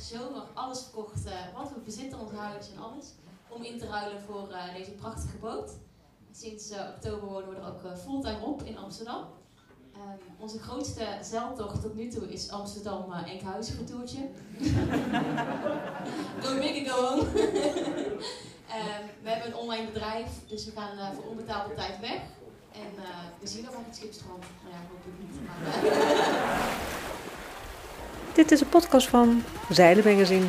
de zomer alles verkocht eh, wat we bezitten, ons huis en alles. Om in te ruilen voor eh, deze prachtige boot. Sinds eh, oktober wonen we er ook fulltime op in Amsterdam. Ehm, onze grootste zeiltocht tot nu toe is Amsterdam-Enkhuizen retourtje. go big and go home. Ehm, we hebben een online bedrijf, dus we gaan voor onbetaalde tijd weg. En we zien of het schip stroomt. Nou Dit is een podcast van Zeilen Magazine.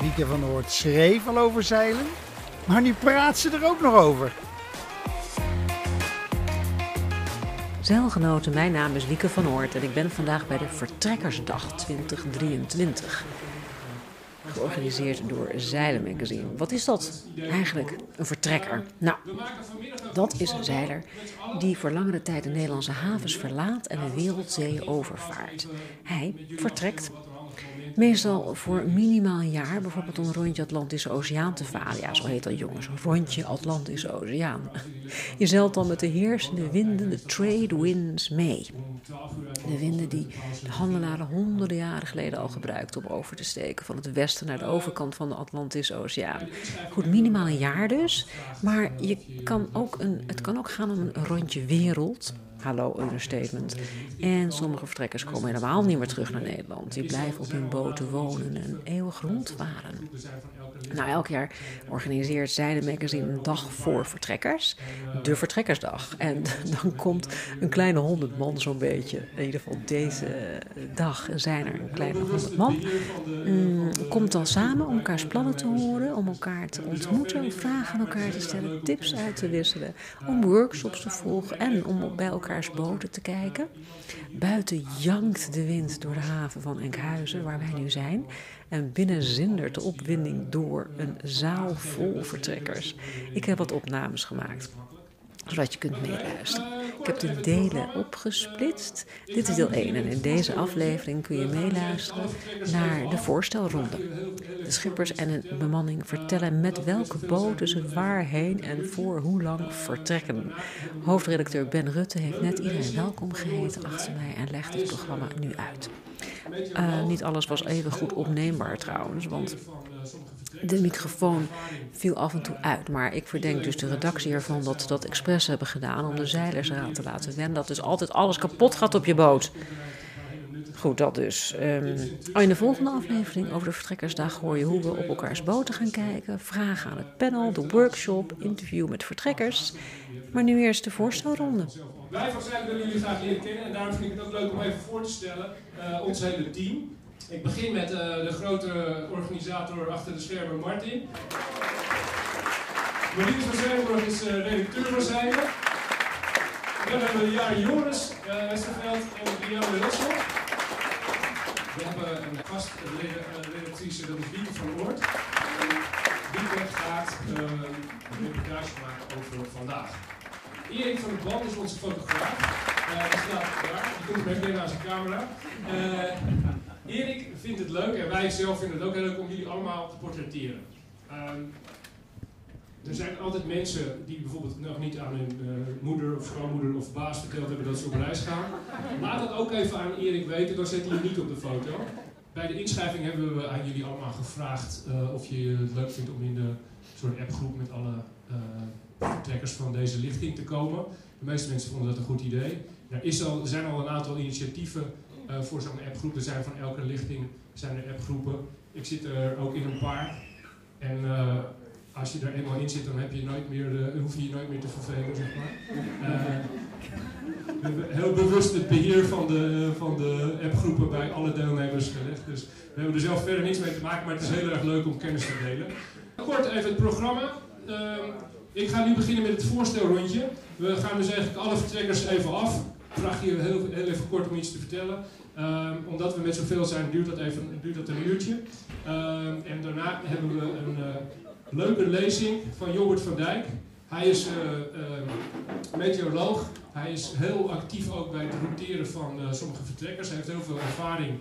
Wieke van der Hoort schreef al over zeilen, maar nu praat ze er ook nog over. Zeilgenoten, mijn naam is Wieke van Oort en ik ben vandaag bij de Vertrekkersdag 2023. Georganiseerd door Zeilen Magazine. Wat is dat eigenlijk, een vertrekker? Nou, dat is een zeiler die voor langere tijd de Nederlandse havens verlaat en de wereldzee overvaart. Hij vertrekt Meestal voor minimaal een jaar, bijvoorbeeld een rondje Atlantische Oceaan te varen. Ja, zo heet dat jongens, een rondje Atlantische Oceaan. Je zeilt dan met de heersende winden, de trade winds, mee. De winden die de handelaren honderden jaren geleden al gebruikten om over te steken van het westen naar de overkant van de Atlantische Oceaan. Goed, minimaal een jaar dus, maar je kan ook een, het kan ook gaan om een rondje wereld. Hallo, understatement. En sommige vertrekkers komen helemaal niet meer terug naar Nederland. Die blijven op hun boten wonen en eeuwig rondvaren. Nou, elk jaar organiseert Zijde Magazine een dag voor vertrekkers. De Vertrekkersdag. En dan komt een kleine honderd man zo'n beetje. In ieder geval deze dag zijn er een kleine honderd man. Mm, komt dan samen om elkaars plannen te horen. Om elkaar te ontmoeten. Vragen aan elkaar te stellen. Tips uit te wisselen. Om workshops te volgen. En om bij boten te kijken. Buiten jankt de wind door de haven van Enkhuizen, waar wij nu zijn. En binnen zindert de opwinding door een zaal vol vertrekkers. Ik heb wat opnames gemaakt zodat je kunt meeluisteren. Ik heb de delen opgesplitst. Dit is deel 1 en in deze aflevering kun je meeluisteren naar de voorstelronde. De schippers en een bemanning vertellen met welke boten ze waarheen en voor hoe lang vertrekken. Hoofdredacteur Ben Rutte heeft net iedereen welkom geheten achter mij en legt het programma nu uit. Uh, niet alles was even goed opneembaar trouwens, want de microfoon viel af en toe uit. Maar ik verdenk dus de redactie ervan dat ze dat expres hebben gedaan om de zeilers eraan te laten wennen. Dat dus altijd alles kapot gaat op je boot. Goed, dat dus. Um, in de volgende aflevering over de Vertrekkersdag hoor je hoe we op elkaars boten gaan kijken. Vragen aan het panel, de workshop, interview met vertrekkers. Maar nu eerst de voorstelronde. Wij van Zeilen willen jullie graag leren kennen en daarom vind ik het ook leuk om even voor te stellen uh, ons hele team. Ik begin met uh, de grote organisator achter de schermen, Martin. Marien van Zijlenburg is redacteur van Zeilen. Dan hebben we Jari Joris uh, Westerveld en Rianne Russel. We hebben een gastredactrice, dat is Wieke van Oort. Wieke gaat een reportage maken over vandaag. Erik van der Band is onze fotograaf. Uh, die staat daar, die komt meteen naar zijn camera. Erik vindt het leuk en wij zelf vinden het ook heel leuk om jullie allemaal te portretteren. Um, er zijn altijd mensen die bijvoorbeeld nog niet aan hun uh, moeder of schoonmoeder of baas verteld hebben dat ze op reis gaan. Laat dat ook even aan Erik weten, dan zet hij niet op de foto. Bij de inschrijving hebben we aan jullie allemaal gevraagd of je het leuk vindt om in de soort appgroep met alle vertrekkers van deze lichting te komen. De meeste mensen vonden dat een goed idee. Er, is al, er zijn al een aantal initiatieven uh, voor zo'n appgroep. Er zijn van elke lichting zijn er appgroepen. Ik zit er ook in een paar. En uh, als je er eenmaal in zit, dan heb je nooit meer hoef je je nooit meer te vervelen, zeg maar. Uh, we heel bewust het beheer van de, van de appgroepen bij alle deelnemers gelegd. Dus we hebben er zelf verder niks mee te maken, maar het is heel erg leuk om kennis te delen. Kort even het programma. Ik ga nu beginnen met het voorstelrondje. We gaan dus eigenlijk alle vertrekkers even af. Vraag je heel, heel even kort om iets te vertellen. Um, omdat we met zoveel zijn, duurt dat, even, duurt dat een uurtje. Um, en daarna hebben we een uh, leuke lezing van Jobbert van Dijk. Hij is uh, meteoroloog. Hij is heel actief ook bij het routeren van sommige vertrekkers. Hij heeft heel veel ervaring.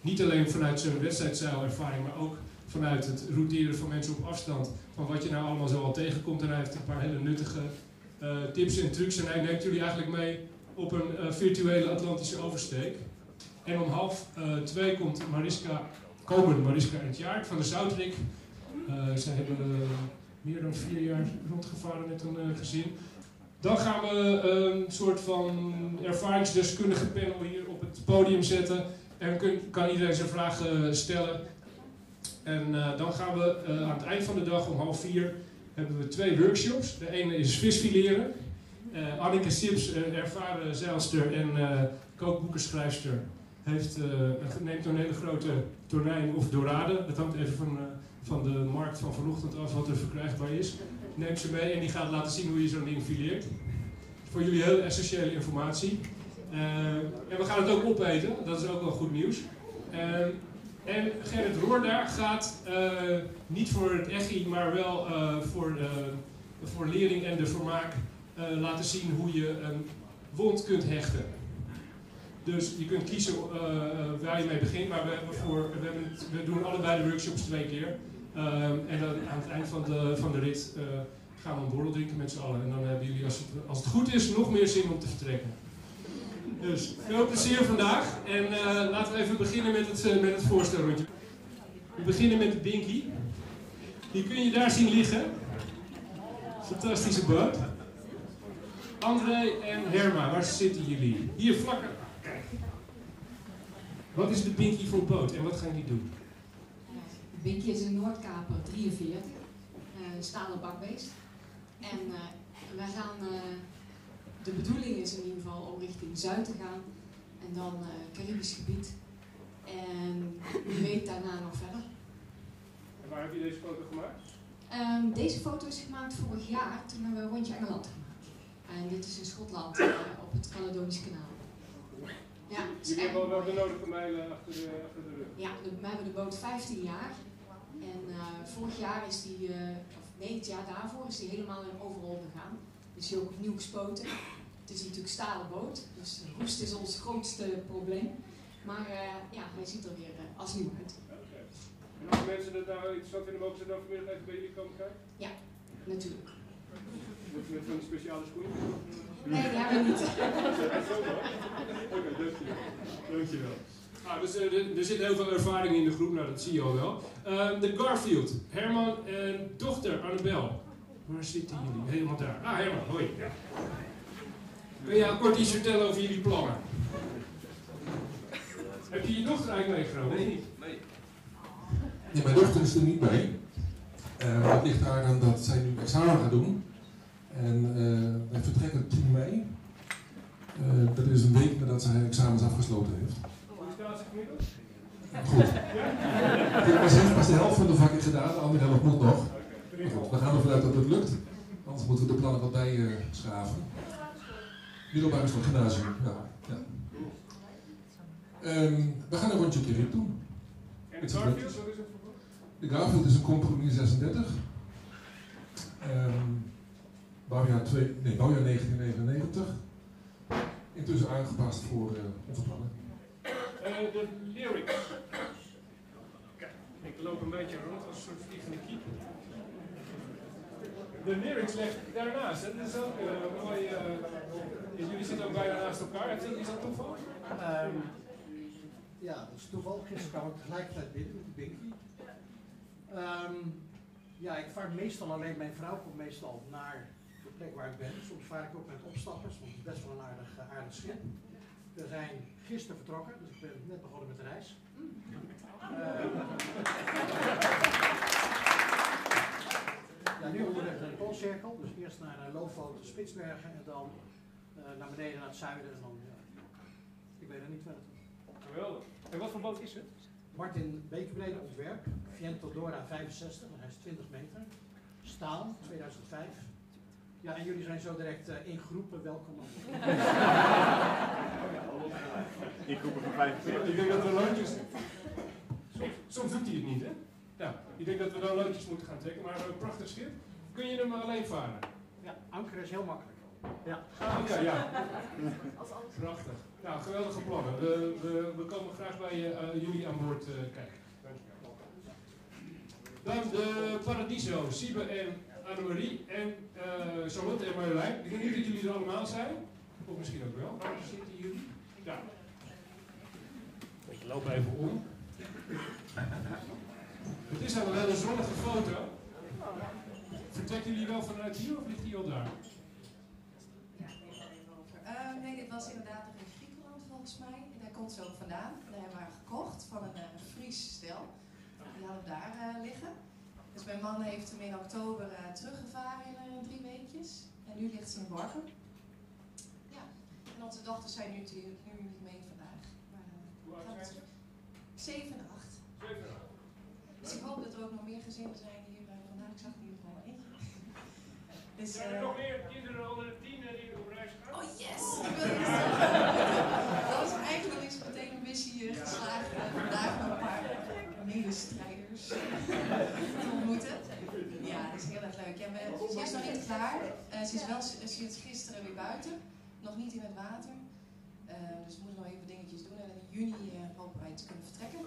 niet alleen vanuit zijn wedstrijdzeilervaring, maar ook vanuit het routeren van mensen op afstand, van wat je nou allemaal zo al tegenkomt. En hij heeft een paar hele nuttige eh, tips en trucs. En hij neemt jullie eigenlijk mee op een eh, virtuele Atlantische oversteek. En om half eh, twee komt Mariska, komen Mariska en het van de Zoutrik. Zij hebben meer dan vier jaar rondgevaren met een gezin. Dan gaan we een soort van ervaringsdeskundige panel hier op het podium zetten. En kun, kan iedereen zijn vragen stellen. En dan gaan we aan het eind van de dag om half vier hebben we twee workshops. De ene is visfileren. Anneke Sips, ervaren zeilster en kookboekenschrijfster, heeft, neemt een hele grote tonijn of dorade. Dat hangt even van van de markt van vanochtend af wat er verkrijgbaar is. Neem ze mee en die gaat laten zien hoe je zo'n ding fileert. Voor jullie heel essentiële informatie. Uh, en we gaan het ook opeten, dat is ook wel goed nieuws. En Gerrit Roorda gaat uh, niet voor het echi, maar wel voor, de, voor lering en de vermaak laten zien hoe je een wond kunt hechten. Dus je kunt kiezen waar je mee begint, maar we, voor, we, hebben we doen allebei de workshops twee keer. En dan aan het eind van de, van de rit gaan we een borrel drinken met z'n allen. En dan hebben jullie, als als het goed is, nog meer zin om te vertrekken. Dus veel plezier vandaag. En uh, laten we even beginnen met het, uh, met het voorstelrondje. We beginnen met de Binky. Die kun je daar zien liggen. Fantastische boot. André en Herma, waar zitten jullie? Hier vlakken. Kijk. Wat is de Binky voor boot en wat gaan jullie doen? Binky is een Noordkaper 43, uh, stalen bakbeest. En wij gaan, de bedoeling is in ieder geval om richting Zuid te gaan en dan Caribisch gebied. En wie weet daarna nog verder. En waar heb je deze foto gemaakt? Um, deze foto is gemaakt vorig jaar, toen hebben we een rondje Engeland gemaakt. En dit is in Schotland op het Caledonisch kanaal. Ja, Jullie hebben wel de nodige mijlen achter de, achter de rug. Ja, we hebben de boot 15 jaar. En uh, vorig jaar is die, uh, of nee, het jaar daarvoor is die helemaal in overal gegaan. Die ook opnieuw gespoten. Het is natuurlijk stalen boot, dus roest is ons grootste probleem. Maar uh, ja, hij ziet er weer als nieuw uit. Okay. En als mensen dat nou interessant vinden, mogen ze dan vanmiddag even bij jullie komen kijken? Ja, natuurlijk. Moet je met van die speciale schoenen? Nee, die hebben we niet. Oké, dankjewel. Dankjewel. Ah, dus, uh, er zit heel veel ervaring in de groep, nou dat zie je al wel. Uh, de Garfield, Herman en dochter Annabel. Waar zitten jullie? Helemaal daar. Ah, Herman, hoi. Ja. Kun je kort iets vertellen over jullie plannen? Heb je je dochter eigenlijk meegenomen? Nee, niet. Nee. nee, mijn dochter is er niet bij. Uh, dat ligt aan dat zij nu examen gaat doen. En uh, wij vertrekken 10 mei. Uh, dat is een week nadat zij examens afgesloten heeft. Goed. Ik heb maar zelf pas de helft van de vakken gedaan, de andere helft moet nog. Goed, we gaan ervan uit dat het lukt. Anders moeten we de plannen wat bij uh, schaven. Middelbare school, gymnasium, ja. ja. Um, we gaan een rondje keer doen. En de Garfield, wat is het voor De Garfield is een compromis 36. Um, bouwjaar, 2, nee, bouwjaar 1999. Intussen aangepast voor uh, onze plannen. Uh, de lyrics. Kijk, ik loop een beetje rond als een soort vliegende kiep. De lyrics ligt daarnaast. Dat is ook uh, mooi. Uh, jullie zitten ook bijna naast elkaar. Is dat toeval? Um, ja, dat is toeval. Gisteren kwam ik tegelijkertijd binnen met de Binky. Um, ja, ik vaar meestal alleen. Mijn vrouw komt meestal naar de plek waar ik ben. Soms vaar ik ook met opstappers, want het is best wel een aardig, aardig schip. We zijn gisteren vertrokken, dus ik ben net begonnen met de reis. Uh, ja, nu onderweg naar de Poolcirkel, dus eerst naar uh, Loofhout, Spitsbergen en dan uh, naar beneden naar het zuiden en dan, ja, ik weet er niet verder. Geweldig. En wat voor boot is het? Martin Bekenbrede ontwerp, Viento Dora 65, hij is 20 meter, staal 2005. Ja, en jullie zijn zo direct uh, in groepen welkom. in groepen van 45. Ik denk dat loodjes. Soms, soms doet hij het niet, hè? Ja, ik denk dat we dan loodjes moeten gaan trekken, maar een prachtig schip. Kun je hem alleen varen? Ja, anker is heel makkelijk. Ja, ah, ja, ja. Prachtig. Nou, geweldige plannen. We, we, we komen graag bij uh, jullie aan boord uh, kijken. Dan de Paradiso, Siebe en Annemarie en uh, Charlotte en Marjolein. Ik denk niet dat jullie er allemaal zijn. Of misschien ook wel. Waar zitten jullie? Daar. Ik loop even om. Het is al wel een zonnige foto. Vertrekken jullie wel vanuit hier of ligt die al daar? Uh, nee, dit was inderdaad nog in Griekenland volgens mij. Daar komt ze ook vandaan. Daar hebben we haar gekocht van een uh, Fries stel. Die hadden we daar uh, liggen. Dus mijn man heeft hem in oktober teruggevaren in drie weekjes. En nu ligt ze in Borgen. Ja, en onze dochters zijn nu, nu niet mee vandaag. Maar, Hoe oud zijn ze? 7 en 8. 7 en 8. Dus ik hoop dat er ook nog meer gezinnen zijn die hier vandaag. Ik zag ieder geval eentje. Dus, zijn er nog meer kinderen onder de 10 die op reis gaan? Oh yes! dat is eigenlijk is meteen een missie uh, geslaagd. Uh, vandaag nog een paar medestrijders te ontmoeten. Ja, dat is heel erg leuk. Ja, we, ze is nog niet klaar. Uh, ze is wel sinds gisteren weer buiten. Nog niet in het water. dus we moeten nog even dingetjes doen. En in juni hopen wij te kunnen vertrekken.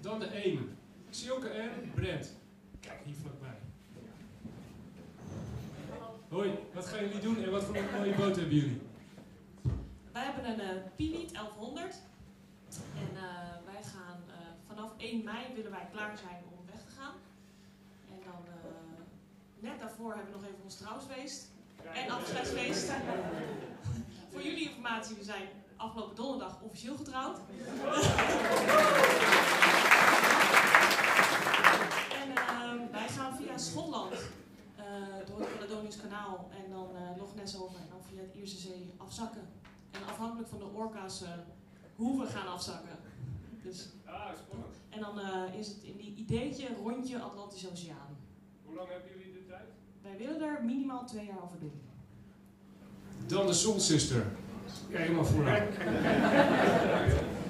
Dan de 1. Silke en Brent. Kijk, hier vlakbij. Hoi, wat gaan jullie doen en wat voor een mooie boot hebben jullie? Wij hebben een uh, Piwit 1100. En uh, wij gaan uh, vanaf 1 mei willen wij klaar zijn om weg te gaan. En dan net daarvoor hebben we nog even ons trouwsfeest. En afscheidsfeest. voor jullie informatie, we zijn afgelopen donderdag officieel getrouwd. en wij gaan via Schotland uh, door het Caledonisch kanaal en dan uh, Loch Ness over en dan via het Ierse Zee afzakken. En afhankelijk van de orka's uh, hoe we gaan afzakken. Dus, ah, spannend. En dan is het in die ideetje rondje Atlantische Oceaan. Hoe lang hebben jullie de tijd? Wij willen er minimaal twee jaar over doen. Dan de Soul Sister. Kijk helemaal vooraan.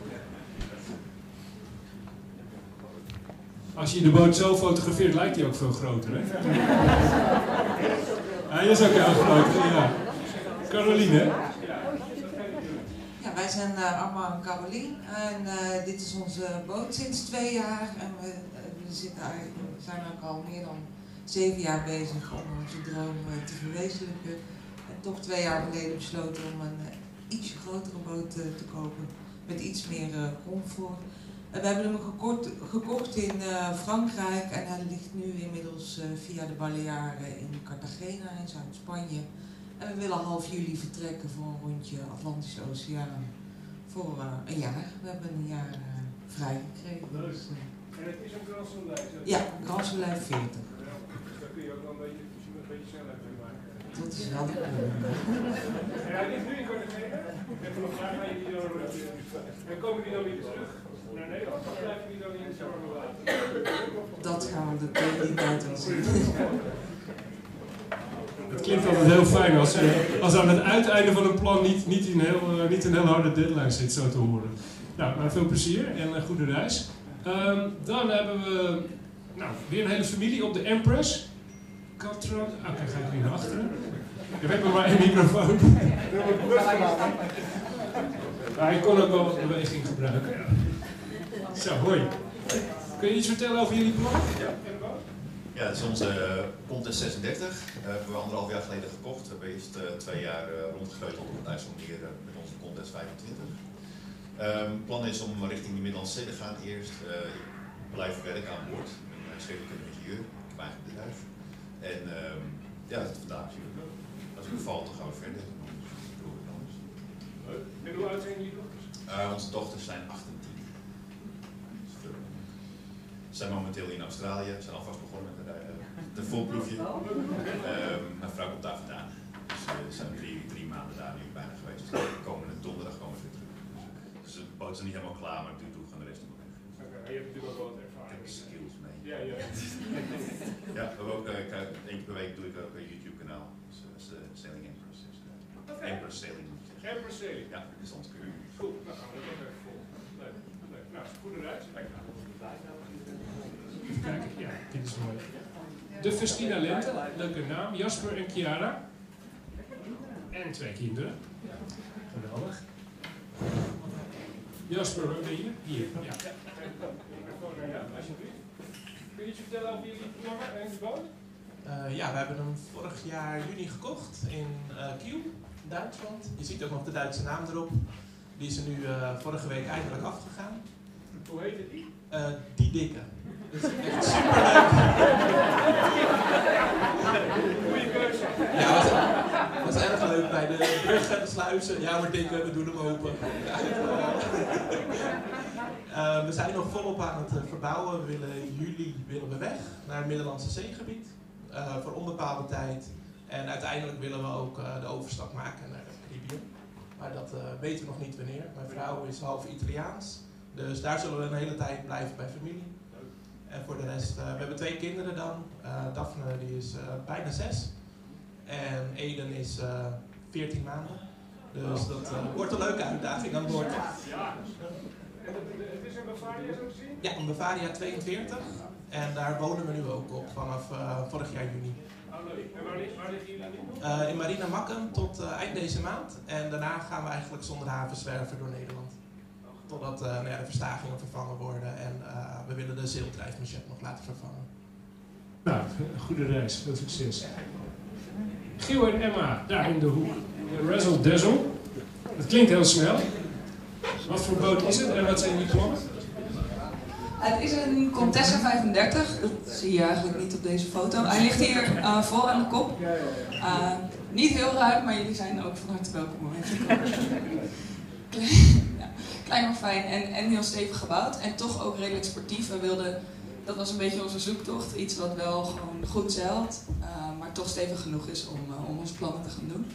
Als je de boot zo fotografeert, lijkt hij ook veel groter, hè? Hij is ook heel groot, ja. Caroline, Ja, wij zijn uh, Arma en Caroline en uh, dit is onze boot sinds twee jaar. En we, uh, we zitten eigenlijk, we zijn ook al meer dan zeven jaar bezig om onze droom te verwezenlijken. En toch twee jaar geleden besloten om een ietsje grotere boot te kopen met iets meer comfort. We hebben hem gekocht, gekocht in uh, Frankrijk en hij ligt nu inmiddels uh, via de Balearen in Cartagena in Zuid-Spanje. En we willen half juli vertrekken voor een rondje Atlantische Oceaan voor uh, een jaar. We hebben een jaar vrij gekregen. Dus, en het is een Grand Soleil? Ja, Grand Soleil 40. Ja, dus daar kun je ook wel een beetje, een beetje snelheid mee maken. Dat is wel de En hij ligt nu in Cartagena. En vanaf daar gaan jullie dan... En komen die dan weer terug? Dat gaan we de tweede tijd wel zien. Het klinkt altijd heel fijn als, uh, als aan het uiteinde van een plan niet, niet, een heel, uh, niet een heel harde deadline zit, zo te horen. Nou, maar veel plezier en een goede reis. Um, dan hebben we nou, weer een hele familie op de Empress. Katron. Oké, okay, ga ik weer naar achteren. Je hebt maar één microfoon. Maar ik kon ook wel wat beweging gebruiken. Zo, hoi. Kun je iets vertellen over jullie plan? Ja. Ja, het is onze uh, Contest 36. Uh, hebben we anderhalf jaar geleden gekocht. We hebben eerst uh, twee jaar uh, rondgesleuteld op het IJsselmeer met onze Contest 25. Het plan is om richting de Middellandse Zee te gaan eerst. ik blijf werken aan boord. Ik ben schriftelijke ingenieur. Ik heb eigen bedrijf. En um, ja, dat is vandaag natuurlijk. Als ik val, dan gaan we verder. Leuk. En hoe oud zijn jullie dochters? onze dochters zijn 8 en 10. Ze zijn momenteel in Australië, ze zijn alvast begonnen met een, een volproefje. Um, mijn vrouw komt daar vandaan. Dus uh, ze zijn drie, drie maanden daar nu bijna geweest. Dus komende donderdag komen ze weer terug. Dus de boot is niet helemaal klaar, maar nu gaan de rest nog weg. Oké, okay, je hebt natuurlijk ook wel wat ervaring. Ik heb skills mee. Ja, ja. ja, we hebben ook, uh, één keer per week doe ik ook een YouTube kanaal. Dus dat is de Sailing Empress. Dus, uh, okay. Empress Sailing. Empress Sailing? Ja, dat is ons. Goed, dan gaan we dat ook even volgen. Leuk, leuk. Nou, goede reis. Even kijken, ja, dit is mooi. De Festina Lente, leuke naam. Jasper en Chiara. En twee kinderen. Geweldig. Jasper, waar ben je? Hier, ja. Jou, alsjeblieft. Kun je iets vertellen over jullie plannen en de boot? Uh, ja, we hebben hem vorig jaar juni gekocht in uh, Kiel, Duitsland. Je ziet ook nog de Duitse naam erop. Die is er nu uh, vorige week eindelijk afgegaan. Hoe heet het die? die dikke. Superleuk. Ja, was, was erg leuk bij de bruggen, de sluizen. Ja, maar dikke, we doen hem open. Uh, we zijn nog volop aan het verbouwen. We willen in juli willen we weg naar het Middellandse zeegebied. Uh, voor onbepaalde tijd. En uiteindelijk willen we ook de overstap maken naar de Caribbean. Maar dat weten we nog niet wanneer. Mijn vrouw is half Italiaans. Dus daar zullen we een hele tijd blijven bij familie. En voor de rest, we hebben twee kinderen dan. Daphne die is bijna zes. En Eden is 14 maanden. Dus dat wordt een leuke uitdaging aan boord. Ja. En het is een Bavaria zo te zien? Ja, een Bavaria 42. En daar wonen we nu ook op vanaf uh, vorig jaar juni. Oh, leuk. En waar, waar liggen jullie nu? Uh, in Marina Makkum tot uh, eind deze maand. En daarna gaan we eigenlijk zonder haven zwerven door Nederland. Totdat nou ja, de verstagingen vervangen worden. En we willen de zeildrijfmachet nog laten vervangen. Nou, goede reis. Veel succes. Giel en Emma, daar in de hoek. Razzle Dazzle. Dat klinkt heel snel. Wat voor boot is het en wat zijn jullie plannen? Het is een Contessa 35, dat zie je eigenlijk niet op deze foto. Hij ligt hier uh, vol aan de kop. Uh, niet heel ruim, maar jullie zijn ook van harte welkom om even te komen. ja, klein maar fijn en, en heel stevig gebouwd en toch ook redelijk sportief. We wilden, dat was een beetje onze zoektocht, iets wat wel gewoon goed zeilt, uh, maar toch stevig genoeg is om, om onze plannen te gaan doen.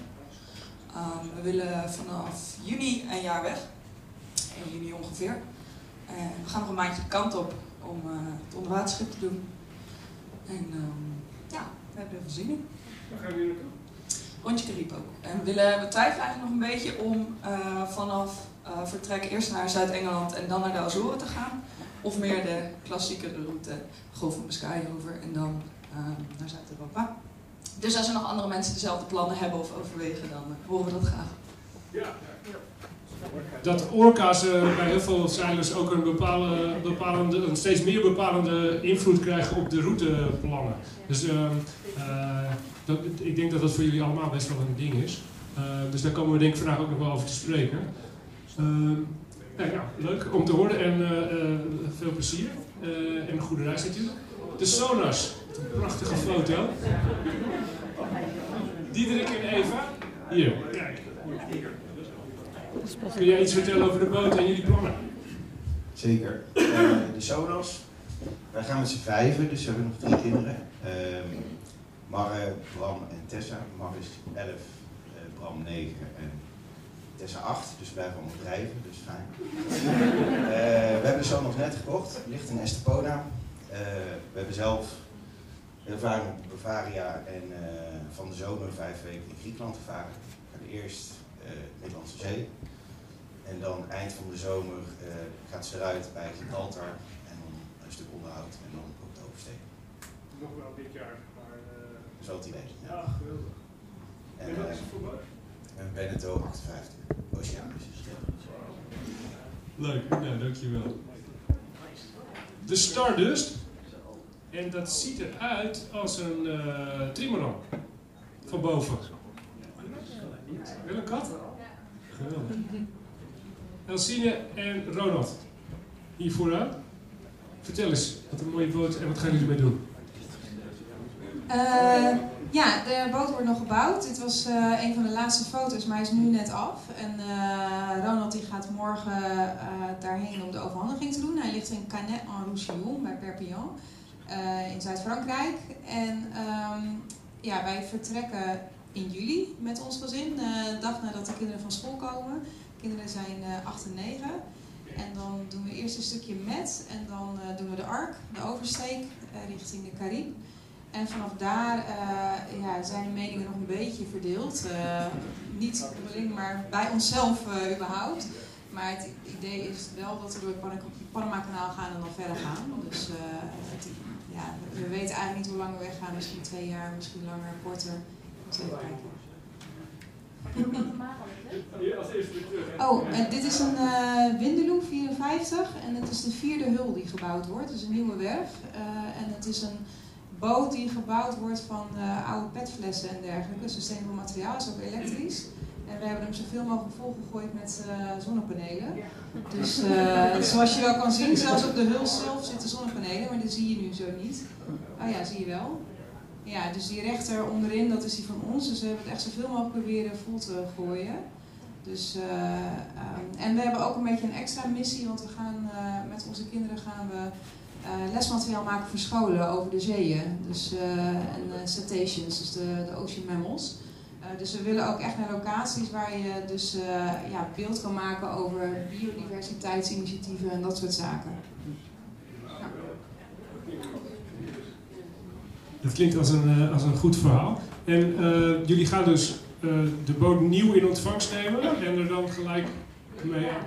Um, we willen vanaf juni een jaar weg, 1 juni ongeveer. En we gaan nog een maandje de kant op om uh, het onderwaterschip te doen. En um, ja, we hebben er veel zin in. Waar gaan jullie naartoe? Rondje Caribe ook. En we, willen, we twijfelen eigenlijk nog een beetje om uh, vanaf uh, vertrek eerst naar Zuid-Engeland en dan naar de Azoren te gaan. Of meer de klassieke route, Golf van Biscay over en dan naar Zuid-Europa. Dus als er nog andere mensen dezelfde plannen hebben of overwegen, dan horen we dat graag. Ja, dat orka's uh, bij heel veel zeilers ook een, bepaalde, bepalende, een steeds meer bepalende invloed krijgen op de routeplannen. Dus uh, uh, dat, ik denk dat dat voor jullie allemaal best wel een ding is. dus daar komen we denk ik vandaag ook nog wel over te spreken. Nou ja, leuk om te horen en veel plezier. en een goede reis natuurlijk. De Sonas, een prachtige foto. Diederik en Eva. Hier, kijk. Kun jij iets vertellen over de boot en jullie plannen? Zeker. De Sonos. Wij gaan met z'n vijven, dus we hebben nog drie kinderen. Uh, Marre, Bram en Tessa. Marre is 11, uh, Bram 9 en Tessa 8. Dus wij blijven allemaal drijven, dus fijn. we hebben de Sonos net gekocht. Ligt in Estepona. we hebben zelf ervaring op Bavaria en van de zomer vijf weken in Griekenland gevaren. Hebben eerst Middellandse Zee. En dan eind van de zomer gaat ze eruit bij Gibraltar en dan een stuk onderhoud en dan ook de oversteek. Nog wel dit jaar, maar... Uh... Zo het idee. Ja, ja geweldig. En, en wat is boot? Een Beneteau 58, Oceanisch. Leuk, nou dankjewel. De Stardust. En dat ziet eruit als een uh, trimaran. Van boven. Wil een kat? Geweldig. Elsine en Ronald. Hier vooraan. Vertel eens, wat een mooie boot en wat gaan jullie mee doen? Uh, ja, de boot wordt nog gebouwd. Dit was uh, een van de laatste foto's, maar hij is nu net af. En uh, Ronald die gaat morgen daarheen om de overhandiging te doen. Hij ligt in Canet-en-Roussillon bij Perpignan in Zuid-Frankrijk. En um, ja, wij vertrekken in juli met ons gezin, de dag nadat de kinderen van school komen kinderen zijn uh, 8 en 9. En dan doen we eerst een stukje met en dan doen we de ark, de oversteek richting de Carib. En vanaf daar uh, ja, zijn de meningen nog een beetje verdeeld. niet alleen maar bij onszelf überhaupt. Maar het idee is wel dat we door het Panama-kanaal gaan en nog verder gaan. Dus het, ja, we weten eigenlijk niet hoe lang we weggaan. Misschien twee jaar, misschien langer, korter. Dus even kijken. Oh, en dit is een uh, Windeloe 54 en het is de vierde hul die gebouwd wordt. Het is een nieuwe werf en het is een boot die gebouwd wordt van eh, oude petflessen en dergelijke. Sustainable materiaal is ook elektrisch. En we hebben hem zoveel mogelijk volgegooid met eh, zonnepanelen. Dus eh, zoals je wel kan zien, zelfs op de huls zelf zitten zonnepanelen, maar die zie je nu zo niet. Oh ja, zie je wel. Ja, dus die rechter onderin, dat is die van ons. Dus we hebben het echt zoveel mogelijk proberen vol te gooien. Dus, eh, ehm, en we hebben ook een beetje een extra missie, want we gaan met onze kinderen gaan we eh, lesmateriaal maken voor scholen over de zeeën. Dus, eh, en eh, cetaceans, dus de, de ocean mammals. Eh, dus we willen ook echt naar locaties waar je dus eh, ja, beeld kan maken over biodiversiteitsinitiatieven en dat soort zaken. Dat klinkt als een, als een goed verhaal. En eh, jullie gaan dus eh, de boot nieuw in ontvangst nemen en er dan gelijk mee aan.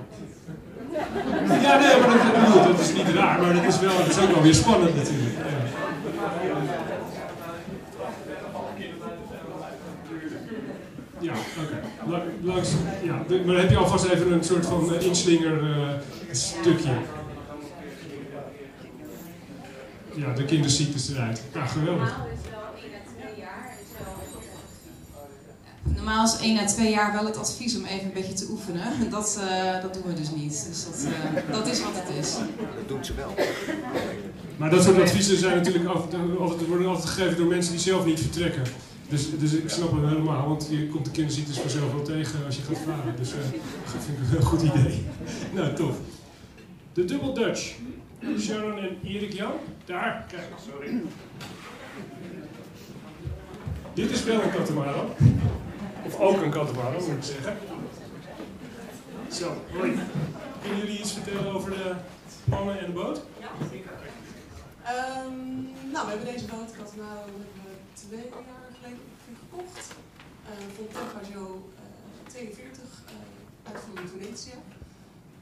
Ja, nee, maar dat, bedoel, dat is niet raar, maar dat is, wel, dat is ook wel weer spannend natuurlijk. Ja, ja oké. Langs, ja, maar dan heb je alvast even een soort van eh, inslinger eh, stukje. Ja, de kinderziektes eruit. Ja, geweldig. Normaal is 1 à 2 jaar wel het advies om even een beetje te oefenen. Dat, eh, dat doen we dus niet. Dus dat, eh, dat is wat het is. Dat doen ze wel. Maar dat soort adviezen zijn natuurlijk altijd, altijd, worden altijd gegeven door mensen die zelf niet vertrekken. Dus, dus ik snap het helemaal, want je komt de kinderziektes vanzelf wel tegen als je gaat varen. Dus eh, dat vind ik een heel goed idee. nou, tof. De Double Dutch. Sharon en Erik Jan. Daar, kijk. Sorry. Dit is wel een katamaran. Of ook een katamaran, moet ik zeggen. Zo, hoi. Kunnen jullie iets vertellen over de mannen en de boot? Ja, zeker. Ehm, nou, we hebben deze boot, hebben we twee jaar geleden gekocht. Uh, van Tempagio uh, 42 uh, uit van Venetië.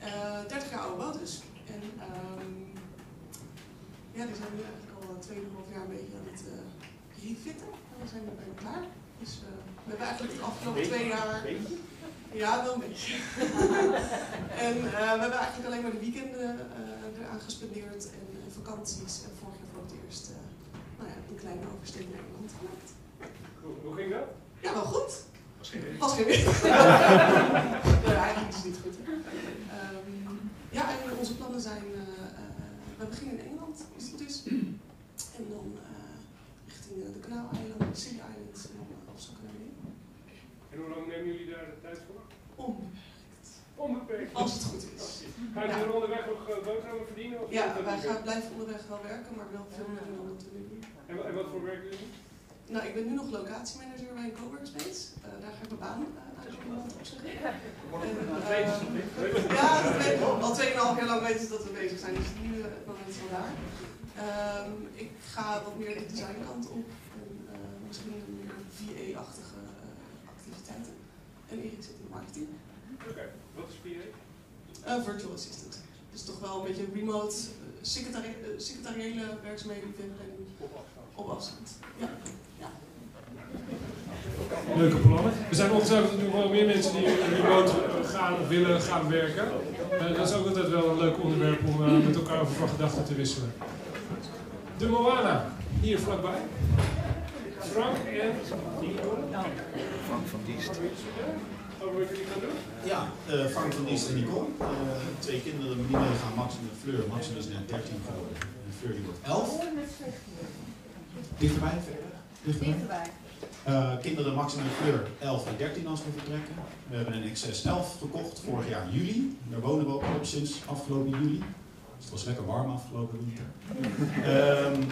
Uh, 30 jaar oude boot dus. En um, ja, die zijn nu eigenlijk al 2,5 jaar een beetje aan het refitten. En we zijn nu bijna klaar. Dus we hebben eigenlijk de afgelopen twee jaar... Ja, wel een beetje. en uh, we hebben eigenlijk alleen maar de weekenden uh, eraan gespendeerd en uh, vakanties. En vorig jaar voor het eerst uh, nou ja, een kleine oversteek naar Engeland gemaakt. Hoe, hoe ging dat? Ja, wel goed. Was geen wind. Was geen nee, eigenlijk is het niet goed. Um, ja, en onze plannen zijn, we beginnen in Engeland, als het is. En dan richting de Kanaareilanden, de Sea Islands en dan afzakken naar beneden. En hoe lang nemen jullie daar de tijd voor? Onbeperkt. Onbeperkt. Als het goed is. Ga je er onderweg nog uh, boterhammen verdienen? Of Ja, wij gaan blijven onderweg wel werken, maar wel veel meer dan doen. En, en wat voor werk doen jullie? Nou, ik ben nu nog locatiemanager bij een coworkspace. Uh, daar ga ik mijn baan uh, opzeggen. En, uh, ja, dat weet ik al. Al 2,5 jaar lang weten ze dat we bezig zijn, dus nu uh, het moment is wel daar. Um, ik ga wat meer de designkant op. En, uh, misschien meer VA-achtige activiteiten. En Erik zit in de marketing. Oké, okay. wat is PA? Uh, virtual assistant. Dus toch wel een beetje remote, secretari secretariële werkzaamheden. Op afstand. Op afstand, ja. ja. Leuke plannen. Er zijn ongetwijfeld nog wel meer mensen die remote gaan, willen gaan werken. Uh, dat is ook altijd wel een leuk onderwerp om uh, met elkaar over van gedachten te wisselen. De Moana, hier vlakbij. Frank en Nico. Frank van Diest. Over wat jullie gaan doen? Ja, uh, Frank van Diest en Nicole. Uh, twee kinderen, die gaan Max en Fleur. Max is net 13 geworden. En Fleur die wordt 11. Dichterbij? Dichterbij. Dichterbij. Uh, kinderen Max en Fleur 11 en 13 als we vertrekken. We hebben een XS11 gekocht vorig jaar juli. Daar wonen we ook op sinds afgelopen juli. Dus het was lekker warm afgelopen winter. um,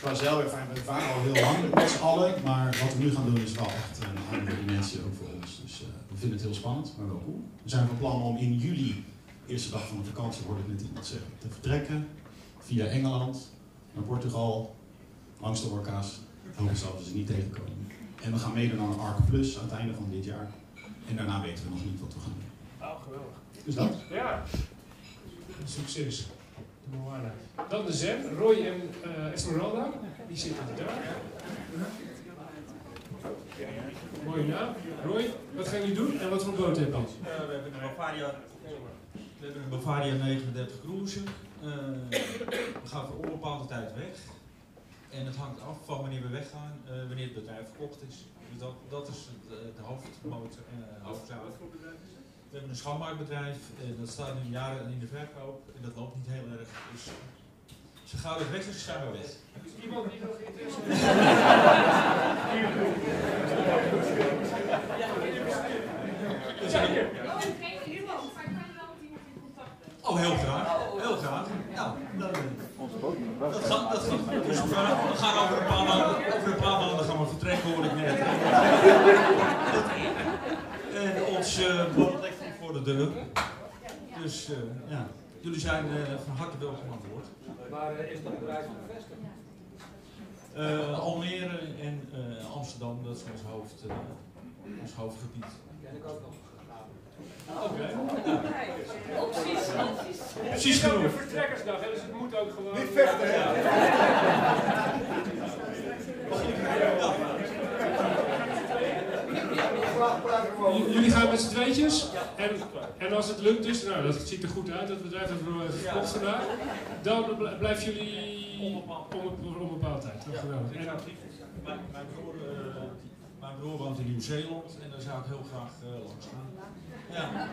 qua zeilwerk, we varen al heel lang met z'n allen. Maar wat we nu gaan doen is wel echt een andere dimensie ook voor ons. Dus uh, we vinden het heel spannend, maar wel cool. We zijn van plan om in juli, eerste dag van de vakantie, hoorde ik net iemand zeggen, te vertrekken. Via Engeland naar Portugal, langs de orka's. Hopen ze dat we ze niet tegenkomen. En we gaan meedoen aan een ARC Plus aan het einde van dit jaar. En daarna weten we nog niet wat we gaan doen. Oh, geweldig. Dus dat? Ja. Succes. De Moana. Dan de Zen, Roy en uh, Esmeralda. Die zitten daar. Mooie naam. Roy, wat gaan jullie doen en wat voor boot heb je? Uh, we hebben een Bavaria, we hebben een Bavaria 39 cruiser. Uh, we gaan voor onbepaalde tijd weg. En het hangt af van wanneer we weggaan, eh, wanneer het bedrijf verkocht is. Dus dat, dat is het, eh, de hoofdmotor, uh, hoofdzaak. We hebben een schoonmaakbedrijf, en dat staat nu jaren in de verkoop en dat loopt niet heel erg. Dus ze gaan het weg, dus zijn we weg. Is iemand die nog interesse Oh, heel graag. Heel graag. Nou, dan, dat gaat, dat gaat dus we gaan, we gaan over een paar maanden, over een paar maanden gaan we vertrekken, hoor ik net. En ons uh, boot ligt hier voor de deur. Dus uh, ja, jullie zijn uh, van harte welkom aan boord. Waar is dat bedrijf gevestigd? Uh, Almere en uh, Amsterdam, dat is ons, hoofd, uh, ons hoofdgebied. Ken ik ook nog. Oké. Ja. Opties, opties. Precies genoeg. Het is vertrekkersdag, hè, dus het moet ook gewoon... Niet vechten, hè? Jullie gaan met z'n tweetjes en, en als het lukt dus, nou dat ziet er goed uit, dat bedrijf hebben we verkocht vandaag, dan blijven jullie onbepaald tijd. Geweldig. En, mijn, mijn, broer, uh, mijn broer woont in Nieuw-Zeeland en daar zou ik heel graag uh, langs gaan. Ja.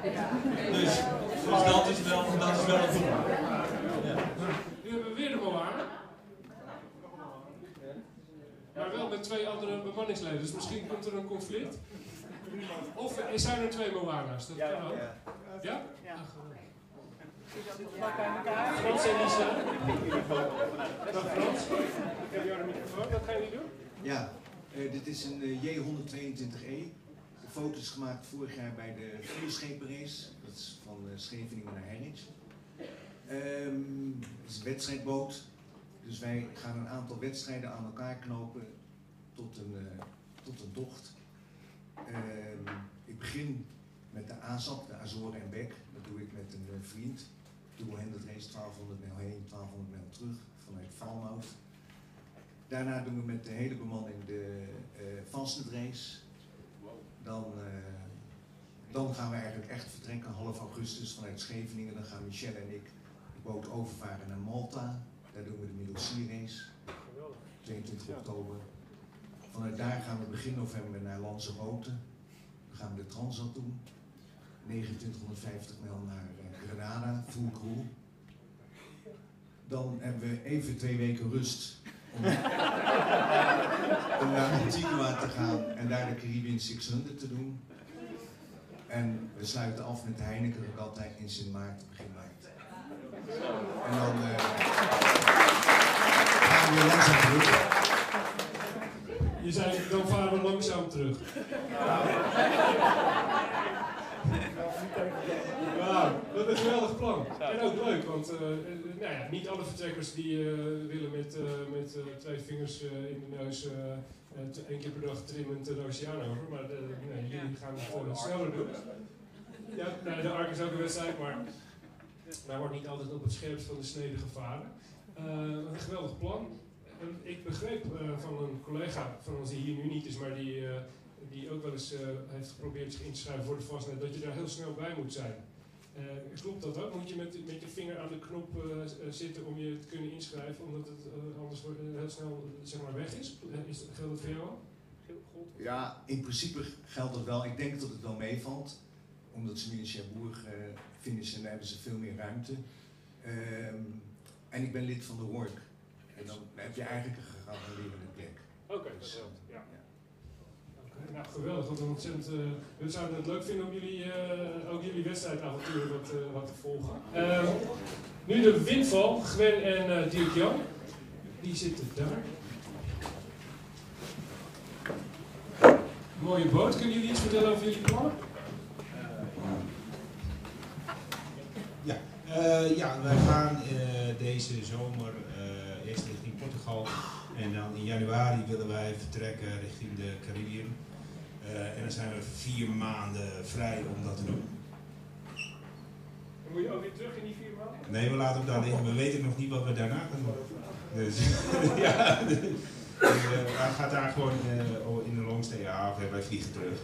Dus, dus dat is wel, dat is wel het doel. Ja. Nu hebben we weer de Moana. Maar wel met twee andere bemanningsleden, dus misschien komt er een conflict. Of zijn er twee Moana's? Dat kan ook. Ja? Ja? Frans en Lisa. Dag Frans. Ik heb jou de microfoon. Wat gaan jullie doen? Ja, uh, dit is een uh, J122E. De foto is gemaakt vorig jaar bij de Vierschepenrace. Dat is van uh, Scheveningen naar Herrich. Um, het is een wedstrijdboot. Dus wij gaan een aantal wedstrijden aan elkaar knopen tot een, tot een tocht. Um, ik begin met de ASAP, de Azoren en Beck. Dat doe ik met een uh, vriend. Dual handed race, 1200 mijl heen, 1200 mijl terug vanuit Falmouth. Daarna doen we met de hele bemanning de uh. Dan, uh, dan gaan we eigenlijk echt vertrekken half augustus vanuit Scheveningen. Dan gaan Michelle en ik de boot overvaren naar Malta. Daar doen we de Middelzee race. 22 oktober. Vanuit daar gaan we begin november naar Lanzarote. Dan gaan we de Transat doen. 2950 mijl naar uh, Grenada, full crew. Dan hebben we even twee weken rust om, om naar Antigua te gaan en daar de Caribbean 600 te doen. En we sluiten af met de Heineken Regatta in Sint Maarten, begin maart. En dan uh, gaan we langzaam terug. Je zei, dan varen we langzaam terug. Wauw, wat een geweldig plan. En ook leuk, want uh, nou ja, niet alle vertrekkers die willen met, met twee vingers in de neus één keer per dag trimmend de oceaan over. Maar nee, jullie gaan het sneller doen. Ja, nou, de Ark is ook een wedstrijd, maar daar wordt niet altijd op het scherpst van de snede gevaren. een geweldig plan. Ik begreep van een collega van ons die hier nu niet is, maar die die ook wel eens heeft geprobeerd zich in te schrijven voor de vastnet, dat je daar heel snel bij moet zijn. Uh, klopt dat ook? Moet je met, met je vinger aan de knop zitten om je te kunnen inschrijven, omdat het anders heel snel zeg maar, weg is? is geldt dat voor jou? Ja, in principe geldt dat wel. Ik denk dat het wel meevalt, omdat ze nu in Cherbourg finishen en daar hebben ze veel meer ruimte. Um, en ik ben lid van de RORK. En dan heb je eigenlijk een gegarandeerde plek. Oké, okay, dus, ja. Nou, geweldig. Wat een ontzettend, uh, we zouden het leuk vinden om jullie, uh, ook jullie wedstrijdavonturen wat, uh, wat te volgen. Uh, nu de windval. Gwen en Dirk Jan. Die zitten daar. Mooie boot. Kunnen jullie iets vertellen over jullie plannen? Ja, ja, wij gaan deze zomer eerst richting Portugal. En dan in januari willen wij vertrekken richting de Caribbean. Uh, en dan zijn we vier maanden vrij om dat te doen. En moet je ook weer terug in die vier maanden? Nee, we laten hem daar liggen. We weten nog niet wat we daarna gaan doen. Dus ja, dus, uh, hij gaat daar gewoon uh, in de longstay af en wij vliegen terug.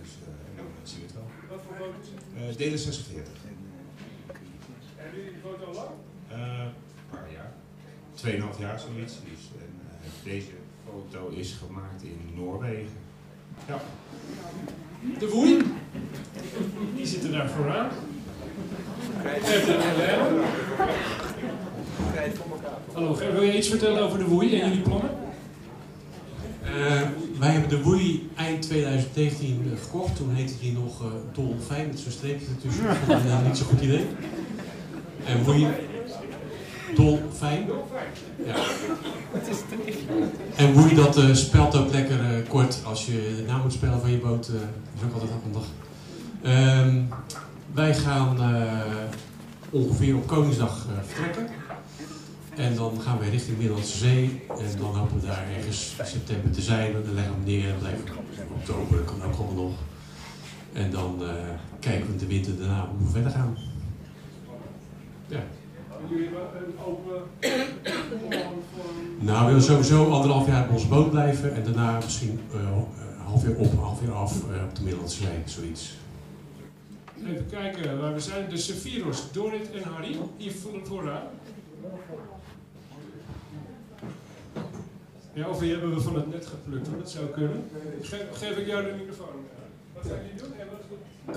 Dus en dan zien we het wel. Wat voor boot is het? delen 46. Jullie die boot al lang? een paar jaar. 2,5 jaar zoiets. Dus, en, eh, deze foto is gemaakt in Noorwegen. Ja. De woei, die zitten daar vooraan. De Helene. Hallo, wil je iets vertellen over de woei en jullie plannen? Eh, wij hebben de Woei eind 2019 eh, gekocht. Toen heette die nog uh, Dolfijn met zo'n streepje ertussen. Dat vond ik nou niet zo'n goed idee. En Woei... Dolfijn. Ja. En Woei dat uh, spelt ook lekker uh, kort als je de naam moet spellen van je boot. Uh, is ook altijd handig. Um, wij gaan ongeveer op Koningsdag vertrekken. En dan gaan we richting Middellandse Zee. En dan hopen we daar ergens in september te zijn. En dan leggen we neer. En dan blijven we oktober, kan ook allemaal nog. En dan kijken we de winter daarna hoe we verder gaan. Ja. Jullie hebben een open Nou, we willen sowieso anderhalf jaar op onze boot blijven. En daarna misschien uh, half jaar op, half jaar af uh, op de Middellandse Zee. Zoiets. Even kijken waar we zijn. De Sephiros, Dorit en Harry. Hier vooraan. Ja, of die hebben we van het net geplukt hoor, dat zou kunnen. Geef, geef ik jou de microfoon. Wat gaan jullie doen? Uh,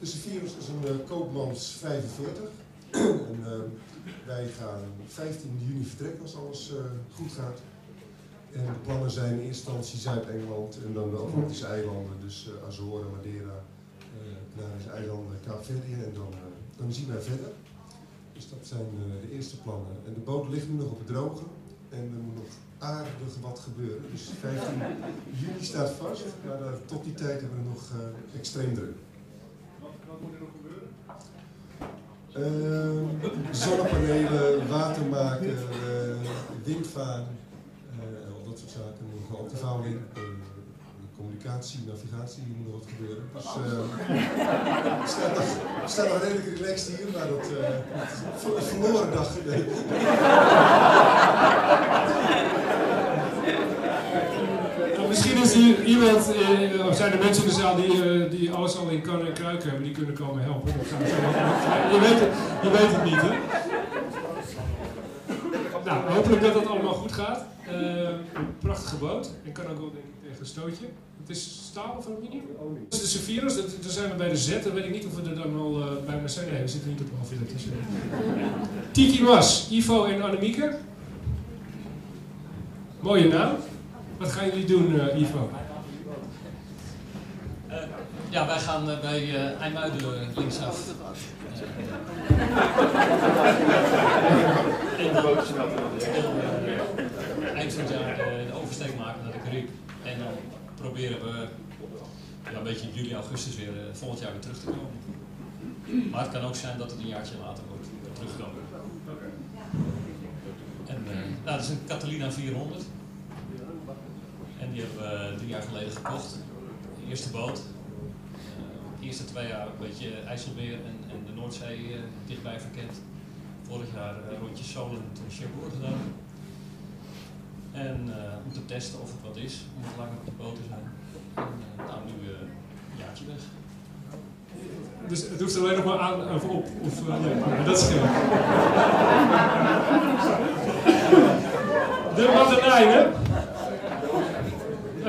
de Sephirus is een uh, koopmans 45. En, uh, wij gaan 15 juni vertrekken als alles uh, goed gaat. En de plannen zijn in eerste instantie Zuid-Engeland en dan de Atlantische eilanden, dus Azoren, Madeira, Canarische eilanden, Kaapverdië en dan, dan zien wij verder. Dus dat zijn de eerste plannen. En de boot ligt nu nog op het droge en er moet nog aardig wat gebeuren. Dus 15 juli staat vast, maar tot die tijd hebben we nog extreem druk. Wat, moet er nog? Uh, zonnepanelen, water maken, windvaren, al dat soort zaken. Op de vouwing, communicatie, navigatie, moet nog wat gebeuren. Dus we staan nog, redelijk relaxed hier, maar dat uh, een verloren dag. Is iemand, of zijn er mensen in de zaal die, uh, die alles al in kan en kruiken hebben, die kunnen komen helpen. Dat je, weet het, niet, hè? Nou, hopelijk dat het allemaal goed gaat. Uh, een prachtige boot. Ik kan ook wel denk tegen een stootje. Het is staal of aluminium? Dat is de Sephiros, daar zijn we bij de Z. Dan weet ik niet of we er dan al uh, bijna zijn. Nee, we zitten niet op half dat Tiki Mas, Ivo en Annemieke. Mooie naam. Wat gaan jullie doen, uh, Ivo? Uh, ja, wij gaan uh, bij uh, IJmuiden linksaf. eind van het jaar de oversteek maken naar de Caribe. En dan proberen we ja, een beetje in juli, augustus weer volgend jaar weer terug te komen. Maar het kan ook zijn dat het een jaartje later wordt terugkomen. En nou, dat is een Catalina 400. Die hebben we drie jaar geleden gekocht. De eerste boot. Uh, de eerste twee jaar een beetje IJsselmeer en, en de Noordzee uh, dichtbij verkend. Vorig jaar uh, rondje Solen en Cherbourg gedaan. En om te testen of het wat is, om het langer op de boot te zijn. En nou, nu een jaartje weg. Dus het hoeft alleen nog maar aan of op. Of, nee, dat scheelt. De batterij, hè?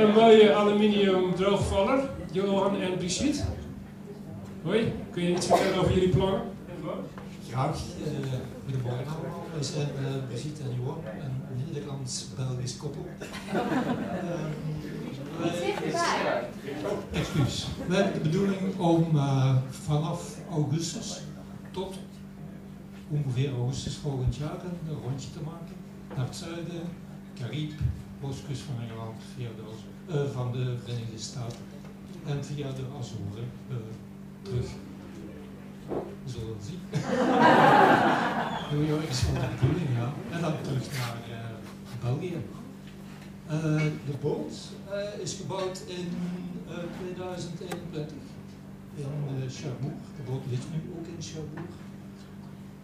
Een mooie aluminium droogvaller, Johan en Brigitte. Hoi, kun je iets vertellen over jullie plannen? Ja, uh, goedemorgen allemaal. Wij zijn uh, Brigitte en Johan, een Nederlands-Belgisch koppel. Uh, excuus. We hebben de bedoeling om vanaf augustus tot ongeveer augustus volgend jaar een rondje te maken naar het zuiden, Caribe, oostkust van Engeland, via de, van de Verenigde Staten en via de Azoren uh, terug. We zullen zien. New York is van de bedoeling, ja. En dan terug naar uh, België. de boot is gebouwd in 2021 in Cherbourg. De boot ligt nu ook in Cherbourg.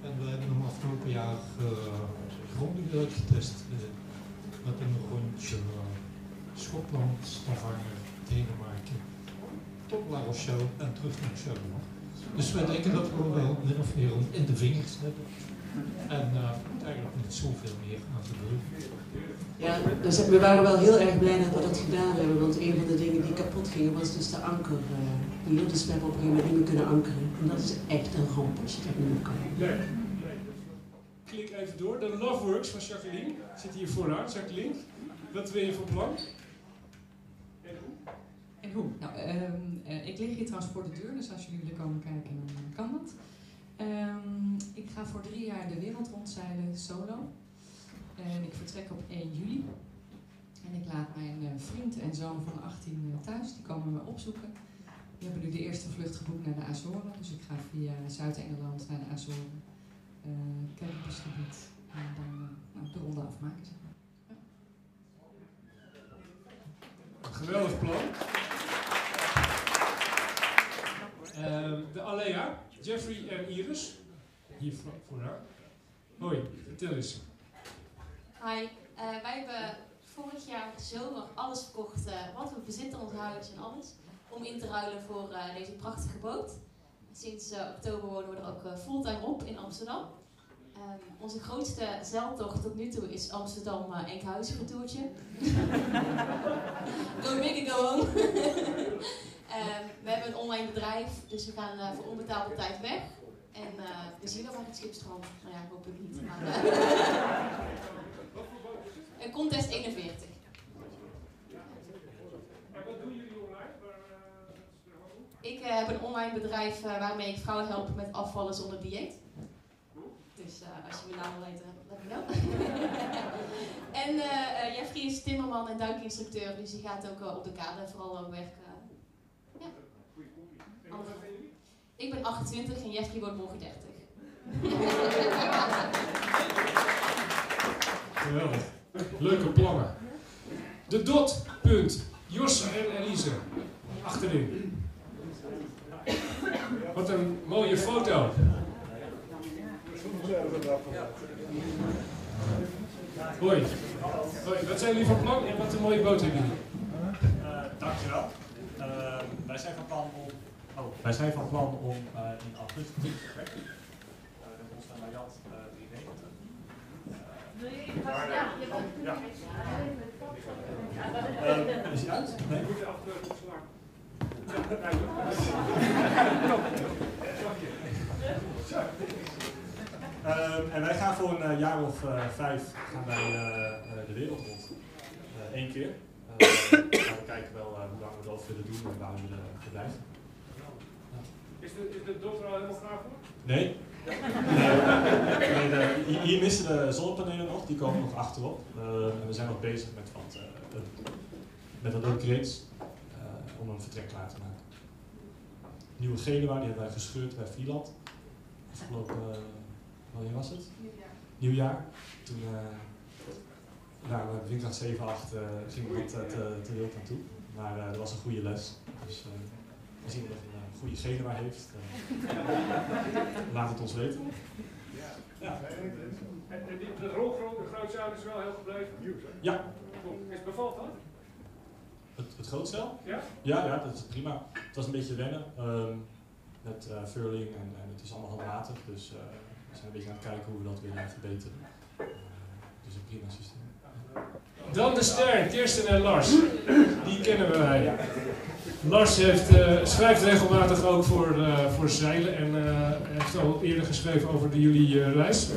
En we hebben hem afgelopen jaar grondig uitgetest met een rondje Schotland, Stavanger, Denemarken, tot La Rochelle en terug naar Cherbourg. Dus wij denken dat we wel min of meer in de vingers hebben. En uh, eigenlijk niet zoveel meer aan te doen. Ja, dus we waren wel heel erg blij dat we dat gedaan hebben, want een van de dingen die kapot gingen was dus de anker uh, hier. Dus we hebben op een gegeven moment niet meer kunnen ankeren. En dat is echt een ramp als je dat niet meer kan. Nee. Klik even door. De Loveworks van Jacqueline zit hier vooraan. Jacqueline, wat ben je van plan? En hoe? Nou, um, uh, ik lig hier trouwens voor de deur, dus als jullie willen komen kijken, dan kan dat. Um, ik ga voor drie jaar de wereld rondzeilen solo. En ik vertrek op 1 juli. En ik laat mijn uh, vriend en zoon van 18 uh, thuis, die komen me opzoeken. Die hebben nu de eerste vlucht geboekt naar de Azoren. Dus ik ga via Zuid-Engeland naar de Azoren. Uh, campusgebied. En dan nou, de ronde afmaken. Zeg maar. ja. Geweldig plan. Alea, Jeffrey en Iris. Hier voor, vooraan. Hoi, vertel eens. Hi, uh, wij hebben vorig jaar zomer alles verkocht uh, wat we bezitten, ons huis en alles, om in te ruilen voor uh, deze prachtige boot. Sinds oktober wonen we er ook fulltime op in Amsterdam. Um, onze grootste zeiltocht tot nu toe is Amsterdam-Enkhuizen retourtje. go big and go home. um, we hebben een online bedrijf, dus we gaan voor onbetaalde tijd weg. En we zien nog maar het schipstroom. Nou ja, hoop ik niet. Maar, een contest 41. En wat doen jullie online? Ik uh, heb een online bedrijf uh, waarmee ik vrouwen help met afvallen zonder dieet. Dus uh, als je mijn naam wil weten, let me know. en Jeffrey is timmerman en duikinstructeur, dus die gaat ook op de kade vooral ja. Ik ben 28 en Jeffrey wordt morgen 30. Geweldig. Leuke plannen. De dot, punt. Josse en Elise. Achterin. Wat een mooie foto. Hoi. Hoi. Wat zijn jullie van plan en wat een mooie boot hebben jullie? Uh, dankjewel. Uh, wij zijn van plan om, oh, wij zijn van plan om uh, in augustus te vertrekken. Uh, dat ons naar Mayat uh, 390. Wil je ja, je ja. Uh, is hij uit? Nee. Uh, en wij gaan voor een uh, jaar of uh, vijf gaan wij de wereld rond. Eén keer. we kijken wel hoe lang we dat willen doen en waar we willen verblijven. Is de, is de dokter al helemaal klaar voor? Nee. nee de, hier missen de zonnepanelen nog, die komen nog achterop. en we zijn nog bezig met wat, met wat upgrades om een vertrek klaar te maken. Nieuwe Genua, die hebben wij gescheurd bij Vlieland. Afgelopen, uh, wanneer was het? Nieuwjaar. Nieuwjaar. Toen, uh, nou, windkracht 7, 8 uh, ging wat te, te wild aan toe. Maar uh, dat was een goede les. Dus we zien dat het een goede Genua heeft. laat het ons weten. Ja. En, en die, de rolgroot, de grootzuil is wel heel gebleven? Ja. Is het bevalt dat? Het, het grootcel? Ja? ja? Ja, dat is prima. Het was een beetje wennen um, met uh, furling en, en, het is allemaal handmatig. Dus uh, we zijn een beetje aan het kijken hoe we dat willen verbeteren. Uh, dus een prima systeem. Dan de ster, Kirsten en Lars. Die kennen wij. Lars heeft, uh, schrijft regelmatig ook voor, uh, voor zeilen en uh, heeft al eerder geschreven over de, jullie reis.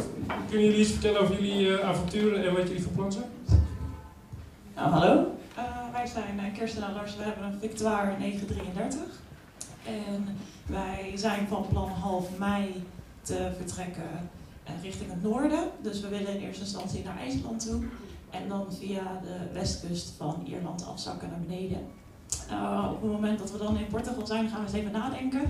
Kunnen jullie iets vertellen over jullie avonturen en wat jullie van plan zijn? Nou, hallo. wij zijn Kirsten en Lars, we hebben een Victoire 933. En wij zijn van plan half mei te vertrekken richting het noorden. Dus we willen in eerste instantie naar IJsland toe. En dan via de westkust van Ierland afzakken naar beneden. Uh, op het moment dat we dan in Portugal zijn, gaan we eens even nadenken.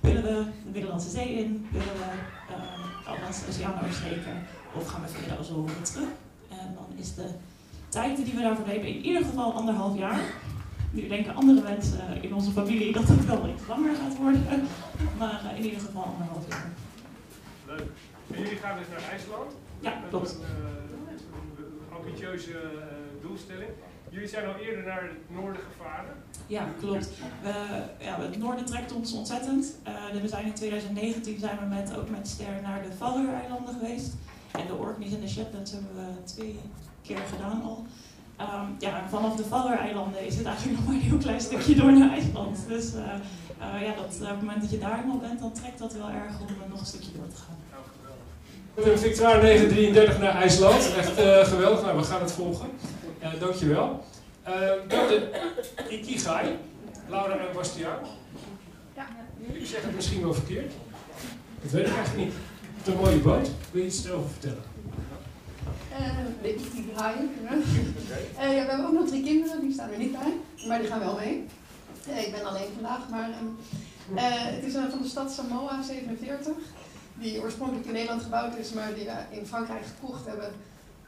Willen we de Middellandse Zee in? Willen we uh, de Atlantische Oceaan oversteken? Of gaan we via de Azoren terug? En dan is de tijd die we daarvoor nemen in ieder geval anderhalf jaar. Nu denken andere mensen in onze familie dat het wel iets langer gaat worden. Maar uh, in ieder geval anderhalf jaar. Leuk. En jullie gaan dus naar IJsland? Ja, klopt. Een, ambitieuze uh, doelstelling. Jullie zijn al eerder naar het noorden gevaren. Ja, klopt. We, ja, het noorden trekt ons ontzettend. We zijn in 2019 zijn we met, ook met Ster naar de Vallereilanden geweest. En de Orkneys en de Shetlands hebben we twee keer gedaan al. Um, ja, vanaf de Vallereilanden is het eigenlijk nog maar een heel klein stukje door naar IJsland. Dus uh, uh, ja, dat, op het moment dat je daar eenmaal bent, dan trekt dat wel erg om nog een stukje door te gaan. Nou, Victoire 933 naar IJsland. Echt geweldig. Nou, we gaan het volgen. Dankjewel. Dan de Ikigai. Laura en Bastiaan. Ja. Jullie zeggen het misschien wel verkeerd. Dat weet ik eigenlijk niet. Het is een mooie boot. Wil je iets erover vertellen? Uh, de Ikigai. uh, ja, we hebben ook nog drie kinderen, die staan er niet bij. Maar die gaan wel mee. Uh, ik ben alleen vandaag, maar het is van de stad Samoa 47 die oorspronkelijk in Nederland gebouwd is, maar die we in Frankrijk gekocht hebben.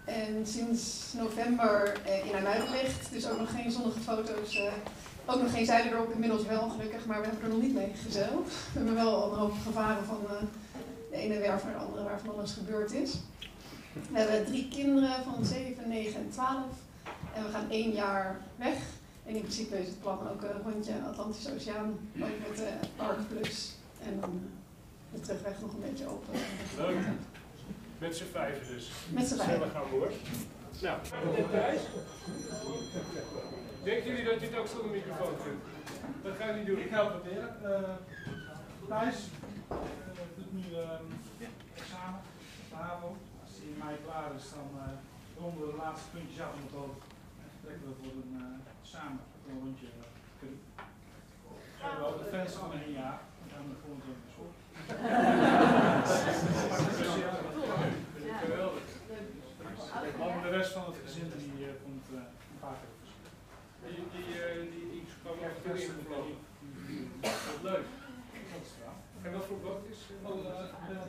En sinds november eh, in Amuiden ligt. Dus ook nog geen zonnige foto's. Eh, ook nog geen zeilen erop, inmiddels wel gelukkig, maar we hebben er nog niet mee gezeild. We hebben wel al een hoop gevaren van uh, de ene werf naar de andere waar van alles gebeurd is. We hebben drie kinderen van 7, 9 en 12. En we gaan één jaar weg. En in principe is het plan ook een rondje Atlantische Oceaan, ook met de Ark Plus. En dan de terugweg nog een beetje open. Leuk. Met z'n vijven dus. Met z'n vijven. gaan hoor. Nou, Thijs. Denken jullie dat je het ook zonder microfoon kunt? Dat ga je niet doen. Ik ga het proberen. Uh, Thijs uh, doet nu um, examen op de HAVO. Als hij in mei klaar is, dan uh, ronden we de laatste puntjes af het hoofd. En vertrekken we voor een, samen een rondje kunnen. We hebben ook de fans van een jaar. Dan gaan we gewoon zo naar school. Geweldig. de rest van het gezin die uh, komt uh, een paar keer op Die, die, uh, die, die kwam echt veel ingevlogen. Wat leuk. En wat voor boot is? Oh,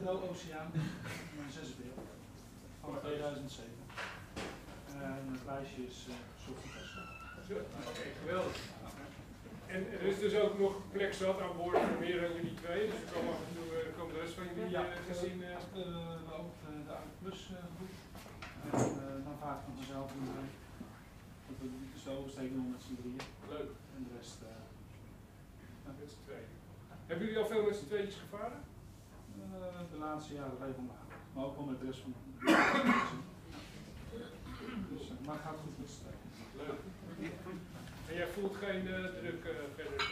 uh, Oceaan, mijn zesde beeld, van 2007. En het lijstje is uh, Oké, geweldig. En er is dus ook nog plek zat aan boord voor meer dan jullie twee, dus er komen af en toe uh, komen de rest van jullie ja, gezien. Uh, uh, ook de, ARC Plus groep. En dan vaak van zichzelf doen we dat we dus de oversteken doen met z'n drieën. Leuk. En de rest nou, met z'n tweeën. Hebben jullie al veel met z'n tweetjes gevaren? de laatste jaren regelmatig, maar ook wel met de rest van de Dus, maar het gaat goed met z'n tweeën. Leuk. En jij voelt geen uh, druk uh, verder?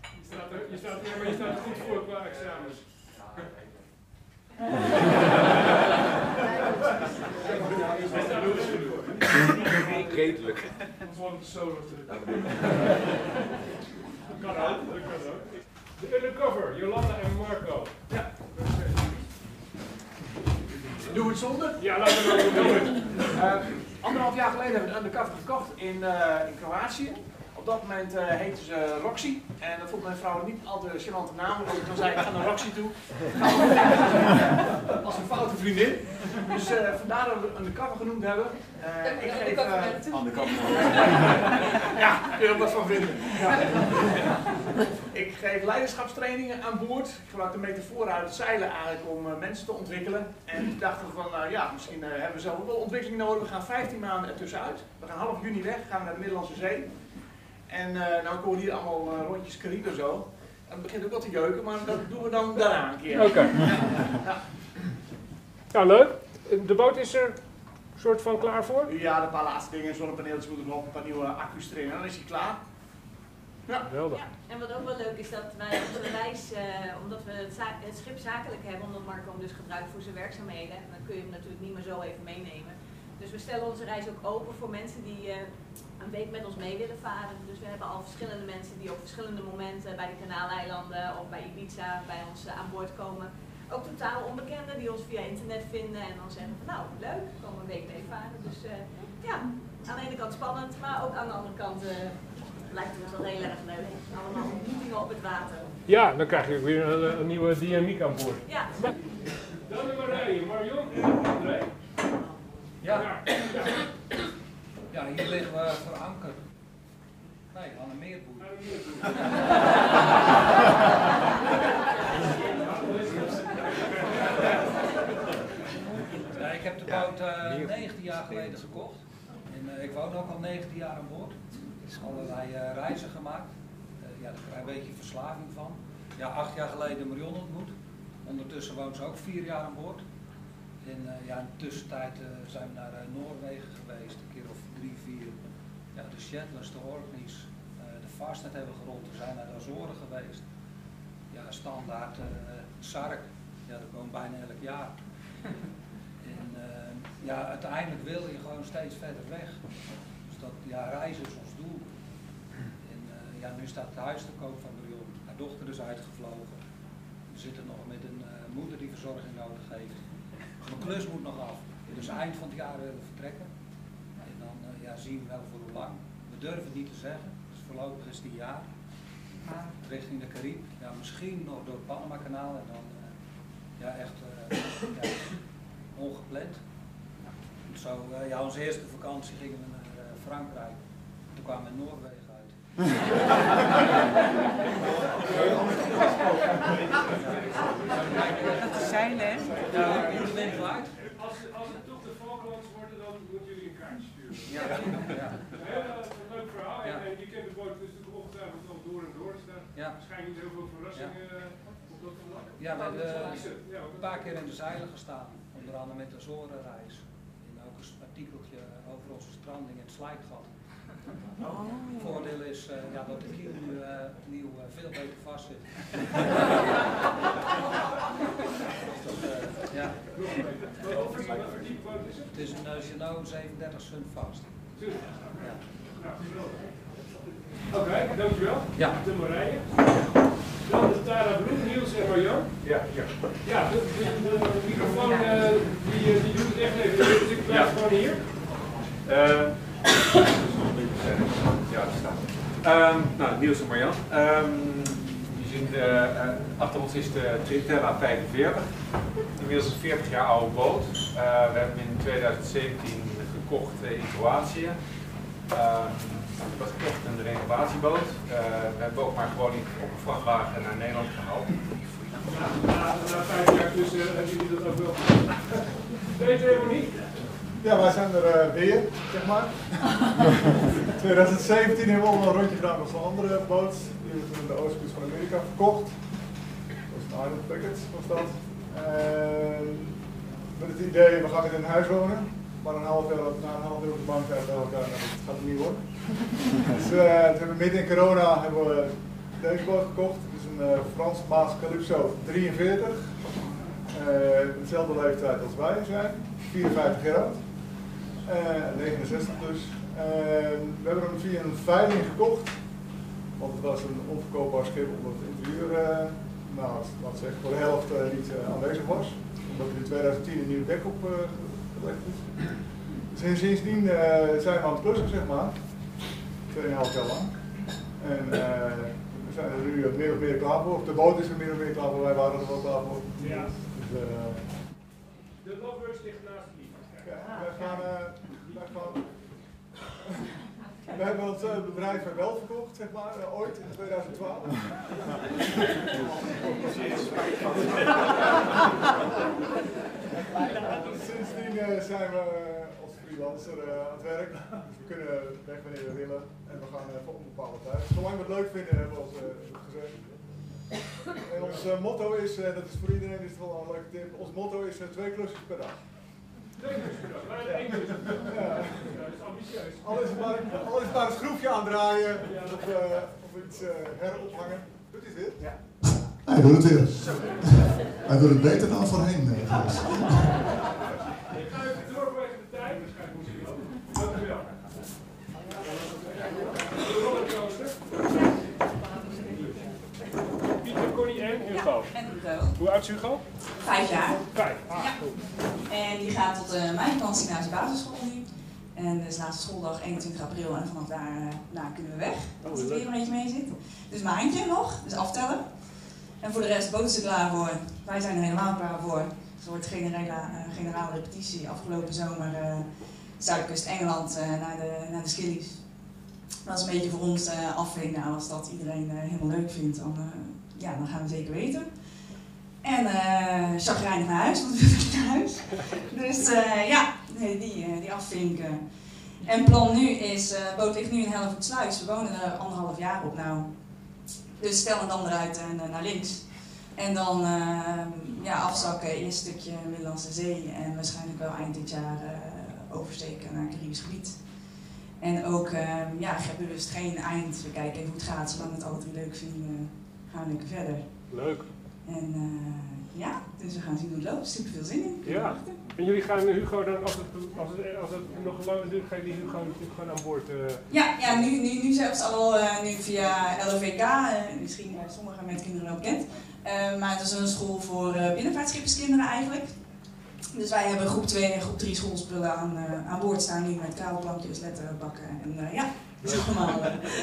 Je staat, er, je, staat, ja, maar je staat er goed voor qua examens. Redelijk. Het zo druk. Kan ook, dat kan ook. De undercover, Jolanda en Marco. Ja. Doe het zonder? Ja, laten we dat doen. Anderhalf jaar geleden hebben we een undercover gekocht in, uh, in Kroatië. Op dat moment uh, heette ze Roxy. En dat vond mijn vrouw niet al te gênante naam. Dus toen zei ik, ik ga naar Roxy toe. Als een foute vriendin. Dus uh, vandaar dat we undercover genoemd hebben. Uh, ik geef... undercover. ja, kun je er wat van vinden. Ja. ik geef leiderschapstrainingen aan boord. Ik gebruik de metafoor uit het zeilen eigenlijk om mensen te ontwikkelen. En toen dachten we van, ja, misschien hebben we zelf wel ontwikkeling nodig. We gaan 15 maanden ertussenuit. We gaan half juni weg, gaan we naar de Middellandse Zee. En uh, nou komen hier allemaal uh, rondjes Caribe zo. En het begint ook wel te jeuken, maar dat doen we dan daarna een keer. Oké. Okay. Ja. ja. leuk. De boot is er soort van klaar voor? Ja, een paar laatste dingen. Zonnepaneeltjes moeten nog, een paar nieuwe accu's erin. En dan is hij klaar. Ja, ja, en wat ook wel leuk is dat wij onze reis, uh, omdat we het, het, schip zakelijk hebben, omdat Marco hem dus gebruikt voor zijn werkzaamheden, dan kun je hem natuurlijk niet meer zo even meenemen. Dus we stellen onze reis ook open voor mensen die uh, een week met ons mee willen varen. Dus we hebben al verschillende mensen die op verschillende momenten bij de Kanaaleilanden of bij Ibiza bij ons uh, aan boord komen. Ook totaal onbekenden die ons via internet vinden en dan zeggen van nou leuk, kom een week mee varen. Dus uh, ja, aan de ene kant spannend, maar ook aan de andere kant lijkt het ons wel heel erg leuk. Allemaal ontmoetingen op het water. Ja, dan krijg je ook weer een, een nieuwe dynamiek aan boord. Ja. Dan de Marije, Marion en André. Ja. Ja, hier liggen we voor anker. Nee, aan een meerboer. Ja, ik heb de boot uh, eh, 19 jaar geleden gekocht. En, eh, ik woon ook al 19 jaar aan boord. Allerlei eh, reizen gemaakt. Eh, ja, daar krijg je een beetje verslaving van. Ja, acht jaar geleden Marion ontmoet. Ondertussen woont ze ook vier jaar aan boord. En eh, ja, in de tussentijd eh, zijn we naar Noorwegen geweest, Ja, de Shetlands, de Orkneys, eh, de Fastnet hebben gerond. We zijn naar de Azoren geweest. Ja, standaard eh Sark. Ja, dat komt bijna elk jaar. en eh, ja, uiteindelijk wil je gewoon steeds verder weg. Dus dat, ja, reizen is ons doel. En ja, nu staat het huis te koop van Marion. Haar dochter is uitgevlogen. We zitten nog met een moeder die verzorging nodig heeft. Mijn klus moet nog af. Dus eind van het jaar willen we vertrekken. Ja, zien we wel voor hoe lang. We durven het niet te zeggen. Dus voorlopig is het een jaar. Richting de Caribe. Ja, misschien nog door het Panama-kanaal en dan eh, ja, echt eh, ja, ongepland. Zo, eh, ja, onze eerste vakantie gingen we naar eh, Frankrijk. Toen kwamen we in Noorwegen uit. Zeilen, hè? Ja. Als, als het toch de Falklands worden, dan moeten jullie een kaartje sturen. Ja. Ja. Heel eh, leuk verhaal. Ja. En, je kent de boot dus natuurlijk ongetwijfeld al door en door. Dus daar Ja. waarschijnlijk niet heel veel verrassingen eh, op dat vlak. Ja, we hebben eh, een paar keer in de zeilen gestaan. Onder andere met de Azorenreis. En ook een artikeltje over onze stranding in het Slijkgat. Het voordeel is eh, ja, dat de kiel nu eh, opnieuw eh, veel beter vast zit. Dat, ja. Het? Is een uh, Geno 37 Sun Fast. Ja. Nou. Oké, dankjewel. Ja. De Marije. Dan de Tara Bloem, Niels en Marjan. Ja, ja. Ja, de, de, de, de microfoon eh, die, die doet het echt even. Dus ik blijf Ja. gewoon hier. Eh, ja, dat Ehm, nou, Niels en Marjan. Ehm, je ziet, eh, eh, achter ons is de Tritella 45. Inmiddels een 40 jaar oude boot. Eh, we hebben hem in 2017 gekocht in Kroatië. Ehm, het was echt een renovatieboot. We hebben ook maar gewoon niet op een vrachtwagen naar Nederland gehaald. Na, na, na vijf jaar eh, hebben jullie dat ook wel. Weet je helemaal niet? Ja, wij zijn er eh, weer, zeg maar. 2017 hebben we al een rondje gedaan met zo'n andere boot. Die hebben we toen in de oostkust van Amerika verkocht. Dat was een Island Packet, was dat. En met het idee, we gaan weer in een huis wonen. Maar een half jaar, na een half jaar op de bank hebben we elkaar, nou, dat gaat het niet worden. dus eh, toen hebben we midden in corona hebben we deze boot gekocht. Het is een eh Franse Maas Calypso 43. Eh, dezelfde leeftijd als wij zijn, 54 jaar oud. Eh, 69 dus. En we hebben hem via een veiling gekocht. Want het was een onverkoopbaar schip omdat het interieur, eh, nou, ik zeggen, voor de helft eh, niet eh, aanwezig was. Omdat er in 2010 een nieuw dek op eh, gelegd is. Dus en sindsdien eh, zijn we aan het klussen, zeg maar. 2,5 jaar lang. En eh, we zijn er nu eh, meer of meer klaar voor. Of De boot is er meer of meer klaar voor, wij waren er wel klaar voor. Ja. Dus, eh, De Lovebirds ligt wij gaan, wij gaan, we hebben ons eh, bedrijf wel verkocht, zeg maar, eh, ooit in 2012. Sindsdien eh, zijn we als freelancer aan het werk. We kunnen weg wanneer we willen. En we gaan voor onbepaalde tijd. Zolang we het leuk vinden, hebben we ons gezegd. En ons motto is, dat is voor iedereen is het wel een leuke tip, ons motto is twee klusjes per dag. Dag, maar één klus. Ja. Dat is ambitieus. Al is het maar, al is het maar een schroefje aandraaien of, eh, of iets eh, herophangen. Doet hij dit? Ja. Hij doet het weer. Hij doet het beter dan voorheen. eh. Ik ga even door vanwege de tijd. Waarschijnlijk moet ik rollercoaster. Pieter, Connie en Hugo. en Hugo. Hoe oud is Hugo? Vijf jaar. Vijf. Ah, Ja. En die gaat tot de Mijnpans Gymnasium Basisschool nu. En dus laatste schooldag 21 april en vanaf daar uh, nou, kunnen we weg. Oh, Als het leuk. weer een beetje mee zit. Dus mijn handje nog, dus aftellen. En voor de rest, boot er klaar voor. Wij zijn er helemaal klaar voor. Dus er wordt generale, uh, generale repetitie afgelopen zomer uh, Zuidkust Engeland uh, naar, de, naar de Skillies. Dat is een beetje voor ons uh, afwegen. Nou, als dat iedereen uh, helemaal leuk vindt, dan, uh, ja, dan gaan we zeker weten. En uh, chagrijnig naar huis, want we willen naar huis. Dus uh, ja, Nee, die, eh, die afvinken. En plan nu is, eh, boot ligt nu in Hellevoetsluis. We wonen er anderhalf jaar op nou. Dus stel een dan eruit en eh, naar links. En dan eh, ja, afzakken, eerst stukje Middellandse Zee en waarschijnlijk wel eind dit jaar eh, oversteken naar het Caribisch gebied. En ook, eh, ja, ik heb bewust geen eind. We kijken even hoe het gaat. Zolang we het drie leuk vinden, gaan we lekker verder. Leuk. En eh, ja, dus we gaan zien hoe het loopt. Super veel zin in. Ja. En jullie gaan Hugo dan, als het, als het, als het nog langer duurt, gaan jullie Hugo natuurlijk gewoon aan boord. eh, Ja, ja nu, nu, nu zelfs al eh, nu via LVK, eh, misschien bij sommige met kinderen wel bekend. Eh, maar het is een school voor binnenvaartschipperskinderen eigenlijk. Dus wij hebben groep 2 en groep 3 schoolspullen aan, aan boord staan nu met kabelplankjes, letterbakken en ja, die is allemaal,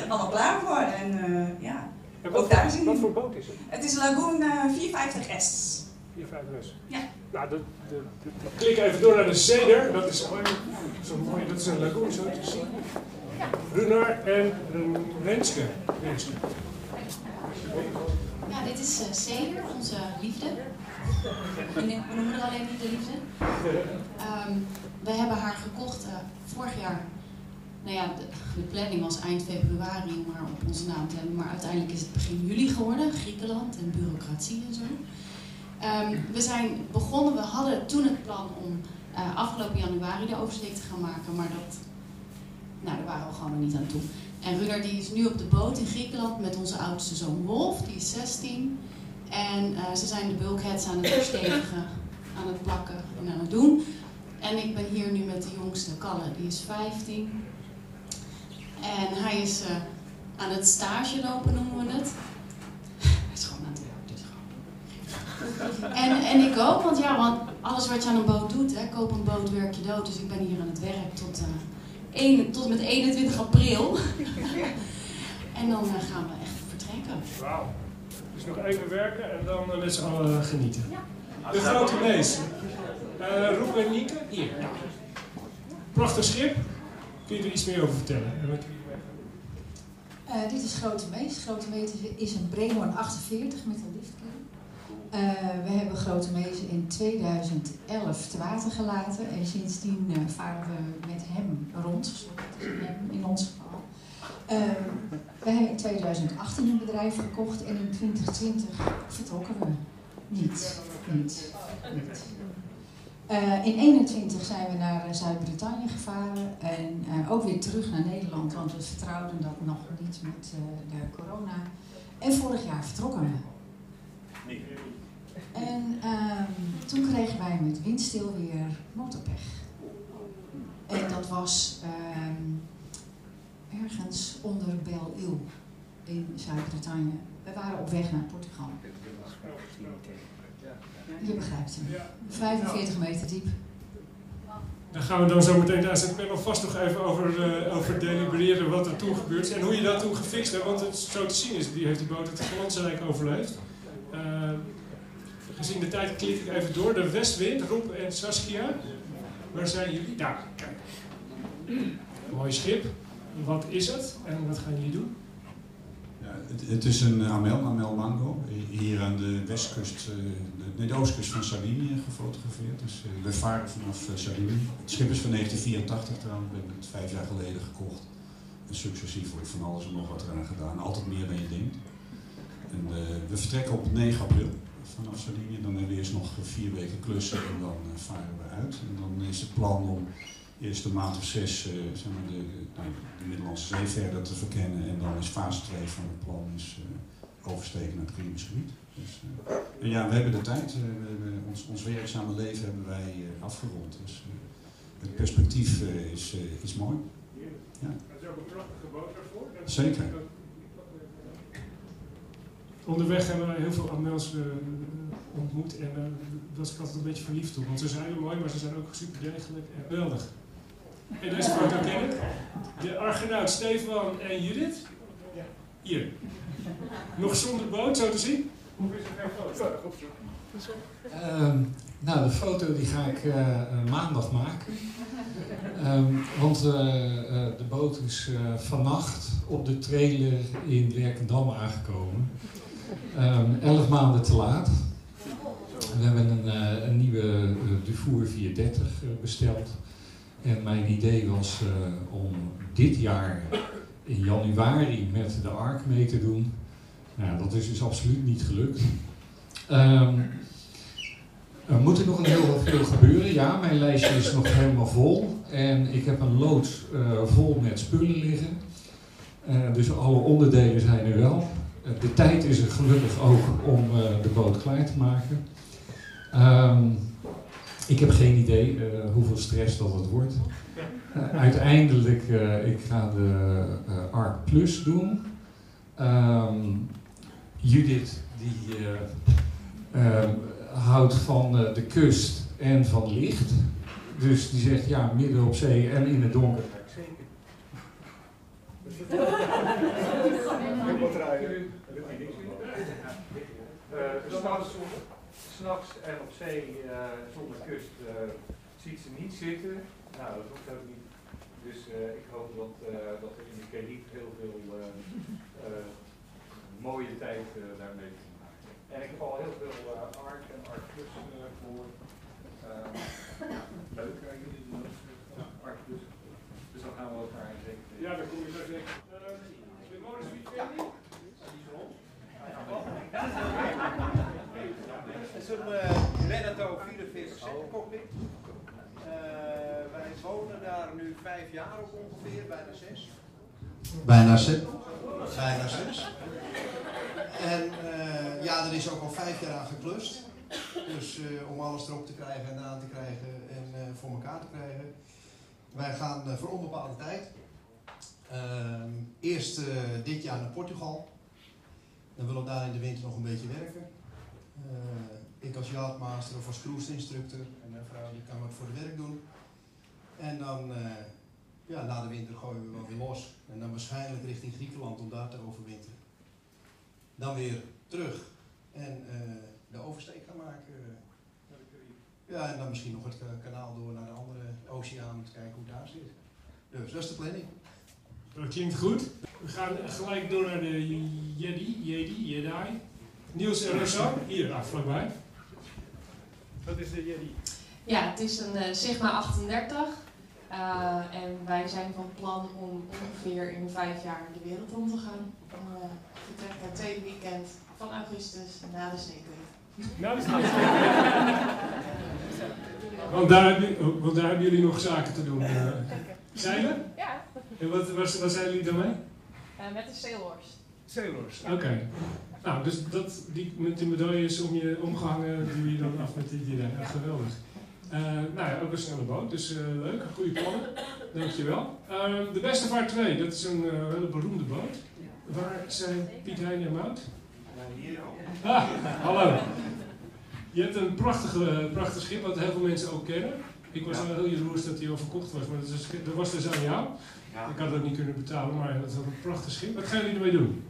allemaal klaar voor. En ja, En wat ook daar voor- zien wat voor boot is het? Het is een Lagoon eh, 450S. 4, 5 rus. Ja. Nou, de, de, de, de- klik even door naar de Zeder. Dat is mooi, zo mooi, dat is een lagoon zo te zien. Runar en Renske. Renske. Ja, dit is uh, Ceder, onze liefde. We noemen haar alleen niet de liefde. Ehm, we hebben haar gekocht eh, vorig jaar. Nou ja, de, planning was eind februari om haar op onze naam te hebben. Maar uiteindelijk is het begin juli geworden. Griekenland en bureaucratie en zo. Ehm, we zijn begonnen, we hadden toen het plan om eh, afgelopen januari de oversteek te gaan maken. Maar dat, nou, daar waren we gewoon nog niet aan toe. En Runar die is nu op de boot in Griekenland met onze oudste zoon Wolf, die is 16. En eh, ze zijn de bulkheads aan het verstevigen, aan het plakken en aan het doen. En ik ben hier nu met de jongste, Kalle, die is 15. En hij is eh, aan het stage lopen, noemen we het. Hij is gewoon aan het werk, dus gewoon. En, en ik ook, want ja, want alles wat je aan een boot doet, hè, koop een boot, werk je dood. Dus ik ben hier aan het werk tot, eh, 1, tot met 21 april. en dan eh, gaan we echt vertrekken. Wauw. Dus nog even werken en dan met z'n allen genieten. De grote mees. Uh, Roep en Nieke, hier. Prachtig schip. Kun je er iets meer over vertellen? Eh, dit is Grote Mees. Grote Mees is een Bremon 48 met een liftkern. Eh, we hebben Grote Mees in 2011 te water gelaten en sindsdien eh, varen we met hem rond. Dus in ons geval. We hebben in 2018 een bedrijf gekocht en in 2020 vertrokken we. Niet, niet, niet. Eh, in 21 zijn we naar eh, Zuid-Brittannië gevaren en eh, ook weer terug naar Nederland, want we vertrouwden dat nog niet met de corona. En vorig jaar vertrokken we. En ehm, toen kregen wij met windstil weer motorpech. En dat was ehm, ergens onder Belle Île in Zuid-Brittannië. We waren op weg naar Portugal. Je begrijpt hem. 45 meter diep. Daar gaan we dan zo meteen naast het panel vast nog even over, eh, over delibereren wat er toen gebeurd is en hoe je dat toen gefixt hebt. Want het zo te zien is, die heeft die boot het glansrijk overleefd. Eh, gezien de tijd klik ik even door. De Westwind, Rob en Saskia. Waar zijn jullie? Daar, kijk. Mooi schip. Wat is het en wat gaan jullie doen? Ja, het, het is een Amel, Amel Mango, hier aan de westkust, eh, de, nee, de oostkust van Sardinië gefotografeerd. Dus eh, we varen vanaf eh, Sardinië. Het schip is van 1984 trouwens, we hebben het vijf jaar geleden gekocht. En successief wordt van alles en nog wat eraan gedaan, altijd meer dan je denkt. En eh, we vertrekken op 9 april vanaf Sardinië. Dan hebben we eerst nog vier weken klussen en dan eh, varen we uit. En dan is het plan om eerst een maand of zes eh, zeg maar de, nou, de Middellandse Zee verder te verkennen. En dan is fase 2 van het plan is, eh, oversteken naar het Caribisch gebied. Dus, ja, we hebben de tijd. eh, we hebben ons, ons werkzame leven hebben wij eh, afgerond. Dus eh, het perspectief eh, is, eh, is mooi. Ja. Het is ook een prachtige boot is- Zeker. Onderweg hebben wij heel veel Amels eh, ontmoet en daar was ik altijd een beetje verliefd op. Want ze zijn heel mooi, maar ze zijn ook super degelijk en geweldig. En deze foto ken ik. De Argenaut Stefan en Judith. Hier. Nog zonder boot, zo te zien. Hoe is het foto? Ehm, nou, de foto die ga ik eh, eh, maandag maken. Ehm, want eh, de boot is eh, vannacht op de trailer in Werkendam aangekomen. Ehm, elf maanden te laat. We hebben een, een nieuwe Dufour 430 eh, besteld. En mijn idee was om dit jaar in januari met de ARK mee te doen. Nou, dat is dus absoluut niet gelukt. Ehm, er moet er nog een heel veel gebeuren. Ja, mijn lijstje is nog helemaal vol. En ik heb een loods eh, vol met spullen liggen. Eh, dus alle onderdelen zijn er wel. Eh, de tijd is er gelukkig ook om de boot klaar te maken. Ehm, ik heb geen idee hoeveel stress dat het wordt. Uiteindelijk, ik ga de ARC Plus doen. Um, Judith, die uh, houdt van de kust en van licht. Dus die zegt, ja, midden op zee en in het donker. S'nachts en op zee zonder kust ziet ze niet zitten. Nou, dat hoeft ook niet. Dus uh, ik hoop dat, uh, dat er in de Caribe heel veel uh, mooie tijd daarmee te maken. En ik heb al heel veel ARC en ARC Plus voor. leuk, jullie doen ook ARC Plus. Dus dan gaan we elkaar zeker. Ja, dan kom je zo zeker. de modus wie ja. Het is een Renato 44 cockpit. Uh, wij wonen daar nu vijf jaar op ongeveer, bijna zes. Bijna zes. Bijna zes. En uh, ja, er is ook al vijf jaar aan geklust. Dus uh, om alles erop te krijgen en aan te krijgen en voor elkaar te krijgen. Wij gaan voor onbepaalde tijd. Ehm, eerst dit jaar naar Portugal. Dan willen we daar in de winter nog een beetje werken. ik als yachtmaster of als cruise instructor en mijn vrouw die kan wat voor het werk doen. En dan, ja, na de winter gooien we wel weer los. En dan waarschijnlijk richting Griekenland om daar te overwinteren. Dan weer terug en uh, de oversteek gaan maken. Ja, en dan misschien nog het kanaal door naar de andere oceaan om te kijken hoe het daar zit. Dus dat is de planning. Dat klinkt goed. We gaan gelijk door naar de Jedi, Jedi, Jedi. Niels en Rosa, hier ah, vlakbij. Wat is de Jedi? Ja, het is een uh, Sigma 38. Uh, en wij zijn van plan om ongeveer in vijf jaar de wereld om te gaan. Uh, vertrek het tweede weekend van augustus na de Sneekweek. Na de want, daar, want daar hebben jullie nog zaken te doen. Uh, zeilen? Ja. En wat, wat, wat zijn jullie dan mee? met de Sailors. Sailors, oké. Okay. Nou, dus dat, die, met die medailles om je omgehangen, doe je dan af met die idee. Ja, geweldig. Uh, nou ja, ook een snelle boot, dus uh, leuk, goede plannen. Dankjewel. Uh, de Beste Vaart 2, dat is een hele beroemde boot. Waar zijn Piet Hein en Mout? Hier Ah, hallo. Je hebt een prachtige, prachtig schip, wat heel veel mensen ook kennen. Ik was al heel jaloers dat hij al verkocht was, maar dat, was dus aan jou. Ja. Ik had dat niet kunnen betalen, maar dat is een prachtig schip. Wat gaan jullie ermee doen?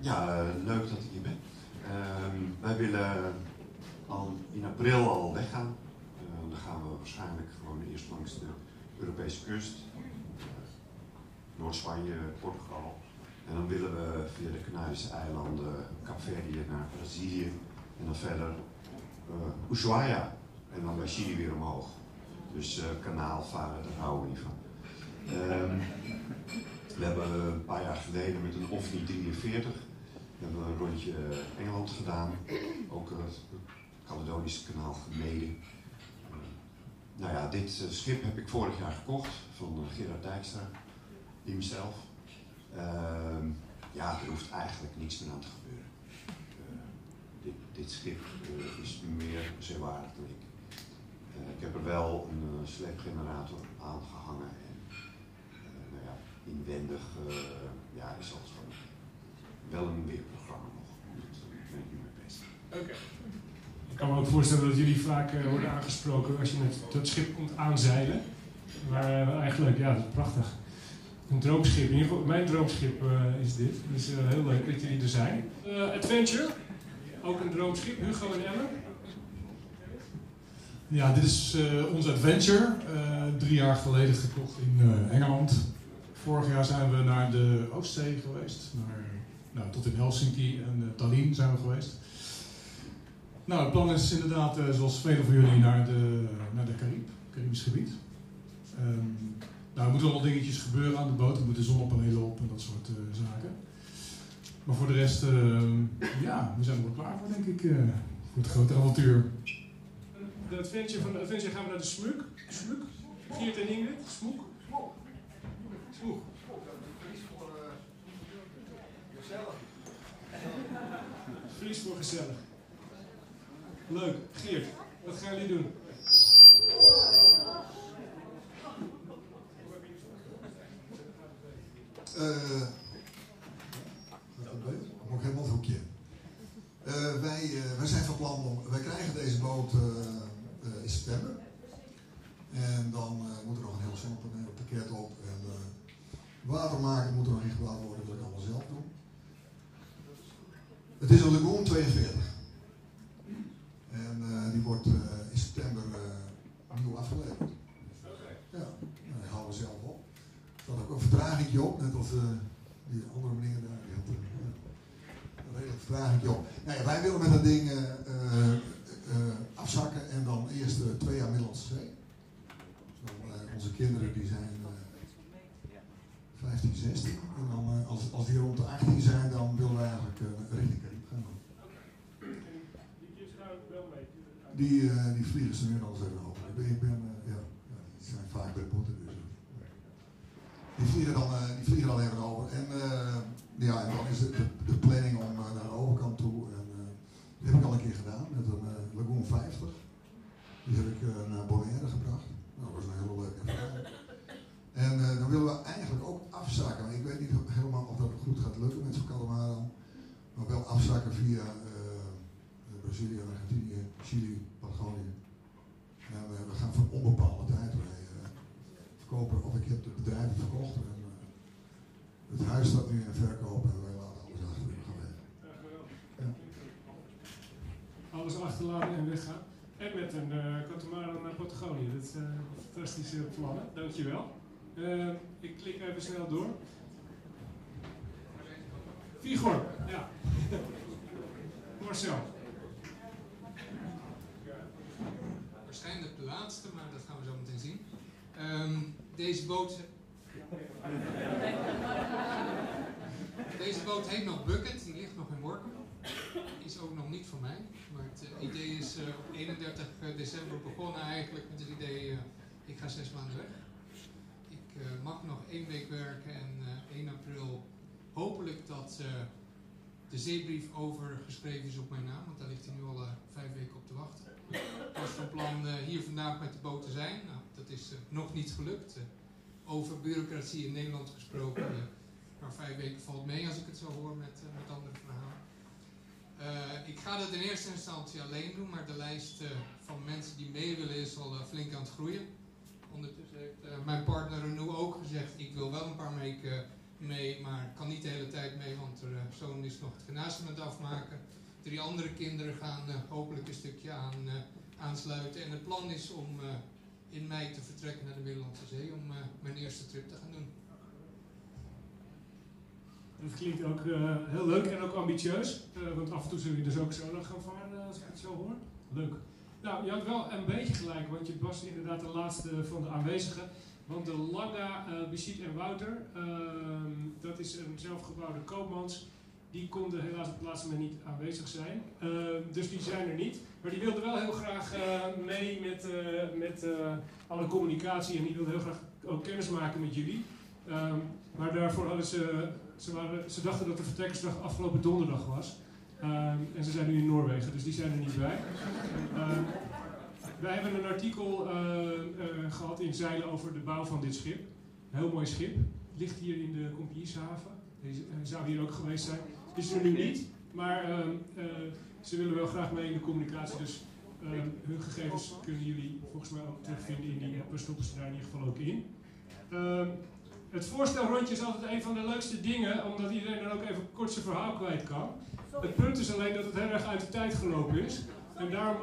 Ja, leuk dat ik hier ben. Ehm, wij willen al in april al weggaan. Uh, dan gaan we waarschijnlijk gewoon eerst langs de Europese kust. Uh, Noord-Spanje, Portugal. En dan willen we via de Canarische eilanden, Kaapverdië naar Brazilië. En dan verder uh, Ushuaia. En dan bij Chili weer omhoog. Dus kanaal varen, daar houden we niet van. Um, we hebben een paar jaar geleden met een OVNI 43 we hebben een rondje Engeland gedaan. Ook het Caledonische kanaal gemeden. Nou ja, dit uh, schip heb ik vorig jaar gekocht van uh, Gerard Dijkstra, hemzelf. Ehm, ja, er hoeft eigenlijk niks meer aan te gebeuren. Dit, dit, schip is meer zeewaardig dan ik. ik heb er wel een sleepgenerator aan gehangen en nou ja, inwendig ja, is alles gewoon wel een weerprogramma nog. Daar ben ik nu mee bezig. Oké. Kan me ook voorstellen dat jullie vaak uh, worden aangesproken als je met dat schip komt aanzeilen. Maar uh, eigenlijk, ja, dat is prachtig. Een droomschip. In ieder geval, mijn droomschip uh, is dit. Dus heel leuk dat jullie er zijn. Adventure. Ook een droomschip. Hugo en Ellen. Ja, dit is ons Adventure. drie jaar geleden gekocht in Engeland. Vorig jaar zijn we naar de Oostzee geweest. Nou, tot in Helsinki en Tallinn zijn we geweest. Nou, het plan is inderdaad, uh, zoals velen van jullie, naar de, naar de Carib. Caribisch gebied. Ehm, nou, er moeten wel dingetjes gebeuren aan de boot. Er moeten zonnepanelen op en dat soort eh, zaken. Maar voor de rest, ehm, ja, we zijn er wel klaar voor, denk ik, eh, voor het grote avontuur. De adventure van de adventure gaan we naar de Smuk. Smuk. Geert en Ingrid. Smoek. Smoek. Fries voor gezellig. Leuk. Geert, wat gaan jullie doen? Eh, ik helemaal het hoekje. Eh, wij, eh, wij zijn van plan om. Wij krijgen deze boot eh, in september. En dan moet er nog een heel zonnepakket op. En water maken moet er nog ingebouwd worden. Dat wil ik allemaal zelf doen. Het is een Lagoon 42. En eh, die wordt eh, in september eh, nieuw afgeleverd. Ja, nou, die halen we zelf op. Er staat ook een vertraging op, net als die andere meneer daar. Die had een redelijk vertraging op. Nou wij willen met dat ding afzakken en dan eerst twee jaar Middellandse Zee. Onze kinderen die zijn eh 15, 16. En dan, als, als die rond de 18 zijn, dan willen we eigenlijk richting Caribe gaan. Die kids gaan wel mee. Die, eh, die vliegen ze nu al even over. Ik ben, ik ben eh, ja, die zijn vaak bij boete dus. eh, Die vliegen dan, die vliegen dan even over. En, ja, en dan is de, de planning om eh, naar de overkant toe. En, eh, dat heb ik al een keer gedaan met een eh, Lagoon 50. Die heb ik eh, naar Bonaire gebracht. Nou, dat was een hele leuke ervaring. En eh, dan willen we eigenlijk ook afzakken. Maar ik weet niet helemaal of dat goed gaat lukken met zo'n katamaran. Maar wel afzakken via eh, Brazilië, Argentinië, Chili, Patagonië. En eh, we gaan voor onbepaalde tijd wij eh, verkopen, of ik heb de bedrijven verkocht. En, eh, het huis staat nu in verkoop en wij laten alles achter. We gaan weg. Ja. Alles achterlaten en weggaan. En met een uh, Patagonië. Dat uh, fantastische plannen. Dankjewel. Uh, ik klik even snel door. Vigor, ja. Marcel. Waarschijnlijk de laatste, maar dat gaan we zo meteen zien. Um, deze boot. Deze boot heet nog Bucket, die ligt nog in Workum. Is ook nog niet voor mij, het uh, idee is uh, op 31 december begonnen eigenlijk met het idee, uh, ik ga zes maanden weg. Ik mag nog één week werken en 1 april hopelijk dat de zeebrief overgeschreven is op mijn naam, want daar ligt hij nu al vijf weken op te wachten. Ik was van plan uh, hier vandaag met de boot te zijn. Nou, dat is uh, nog niet gelukt. Uh, over bureaucratie in Nederland gesproken. maar vijf weken valt mee als ik het zo hoor met, met andere verhalen. ik ga dat in eerste instantie alleen doen, maar de lijst van mensen die mee willen is al flink aan het groeien. Ondertussen heeft mijn partner Renou ook gezegd, ik wil wel een paar weken mee, maar kan niet de hele tijd mee, want er zoon is nog het genasement afmaken. Drie andere kinderen gaan hopelijk een stukje aan, aansluiten. En het plan is om in mei te vertrekken naar de Middellandse Zee om mijn eerste trip te gaan doen. Dat klinkt ook heel leuk en ook ambitieus. want af en toe zul je dus ook nog gaan varen als ik het zo hoor. Leuk. Nou, je had wel een beetje gelijk, want je was inderdaad de laatste van de aanwezigen. Want de Langa, uh, en Wouter, ehm, dat is een zelfgebouwde koopmans die konden helaas op het laatste moment niet aanwezig zijn. Uh, dus die zijn er niet. Maar die wilden wel heel graag mee met, met alle communicatie en die wilden heel graag ook kennis maken met jullie. Ehm, maar daarvoor hadden ze, ze, ze dachten dat de vertrekkersdag afgelopen donderdag was. Ehm, en ze zijn nu in Noorwegen, dus die zijn er niet bij. Ehm, wij hebben een artikel gehad in Zeilen over de bouw van dit schip. Heel mooi schip. Ligt hier in de Compagnieshaven. Deze zou hier ook geweest zijn. Is er nu niet, maar uh, ze willen wel graag mee in de communicatie. Dus hun gegevens kunnen jullie volgens mij ook terugvinden in die app. Ze daar in ieder geval ook in. Het voorstelrondje is altijd een van de leukste dingen, omdat iedereen dan ook even kort zijn verhaal kwijt kan. Het punt is alleen dat het heel erg uit de tijd gelopen is. En daarom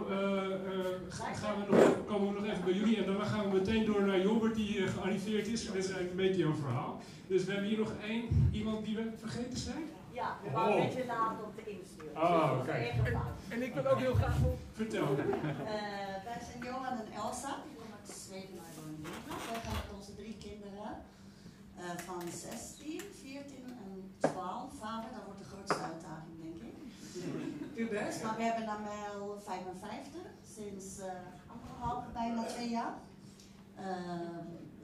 gaan we nog, komen we nog even bij jullie en dan gaan we meteen door naar Jobbert die gearriveerd is. Dit is eigenlijk een beetje jouw verhaal. Dus we hebben hier nog één, iemand die we vergeten zijn. Ja, we waren oh. een beetje laat om te insturen. Oh, oké. Okay. En, en, ik wil ook heel graag op. Vertel. Uh, wij zijn Johan en Elsa, die komen uit Zweden naar Nederland. Wij gaan met onze drie kinderen eh, van 16, 14 en 12. Vader, dat wordt de grootste uitdaging, denk ik. Pubers, maar we hebben Namel 55 sinds uh, anderhalf, bijna twee jaar. Uh,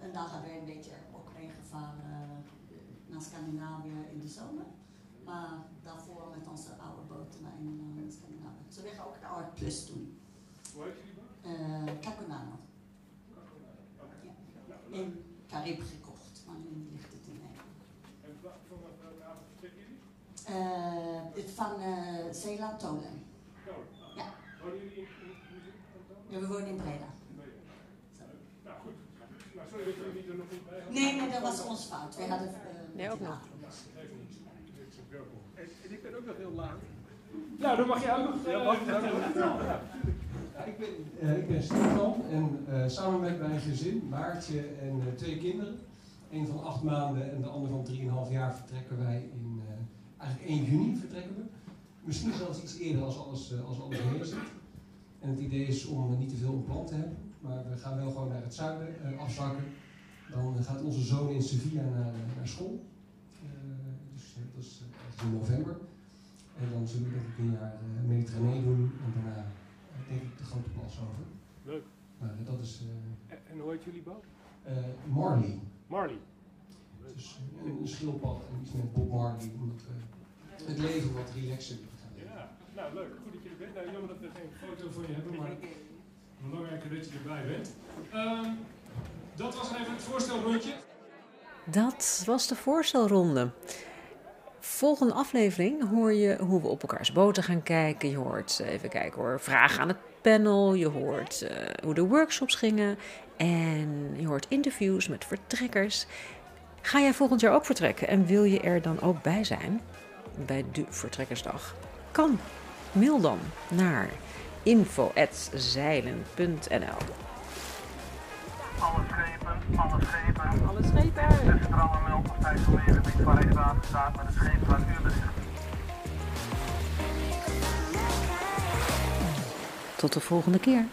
en dan gaan we een beetje ook regenvaren naar Scandinavië in de zomer. Maar daarvoor met onze oude boten naar Engeland en Scandinavië. Ze willen ook de Art Plus doen. Hoe heet jullie boot? Uh, Kakunano. Ja. In Carib gekocht, maar nu ligt het in Nederland. En van welke avond vertrekken jullie? Uh, het van uh, Zeeland Tolen. Ja. Wonen jullie in, Ja, we wonen in Breda. Nou goed. Nou, sorry dat jullie er nog niet bij hadden. Nee, nee, dat was ons fout. Wij hadden. Uh, nee, ook nog. En, ik ben ook nog heel laat. Nou, dan mag jij ook nog. Ja, mag ik. Ja, ben, uh, ik ben Stefan en uh, samen met mijn gezin, Maartje en uh, twee kinderen, een van acht maanden en de ander van 3,5 jaar, vertrekken wij in, eigenlijk 1 juni vertrekken we. Misschien zelfs iets eerder als alles, als alles heen zit. En het idee is om niet te veel een plan te hebben, maar we gaan wel gewoon naar het zuiden afzakken. Dan gaat onze zoon in Sevilla naar, naar school. dus dat is in november. En dan zullen we denk ik een jaar uh, Mediterranee doen en daarna denk ik de grote plas over. Leuk. Maar dat is... en, en hoe heet jullie boot? Marley. Marley. Dus een, schildpad en iets met Bob Marley, omdat we het leven wat relaxer gaan Ja, nou leuk. Goed dat je er bent. Nou, jammer dat we geen foto van je hebben, maar belangrijker dat je erbij bent. Um, dat was even het voorstelrondje. Dat was de voorstelronde. Volgende aflevering hoor je hoe we op elkaars boten gaan kijken. Je hoort, even kijken hoor, vragen aan het panel. Je hoort uh, hoe de workshops gingen. En je hoort interviews met vertrekkers. Ga jij volgend jaar ook vertrekken en wil je er dan ook bij zijn? Bij de Vertrekkersdag? Kan. Mail dan naar info.zeilen.nl alle schepen, alle schepen. Alle schepen. Tussen Drammermelk of Dijsselmeergebied van Rijkswaterstaat met het schepen van Utrecht. Tot de volgende keer.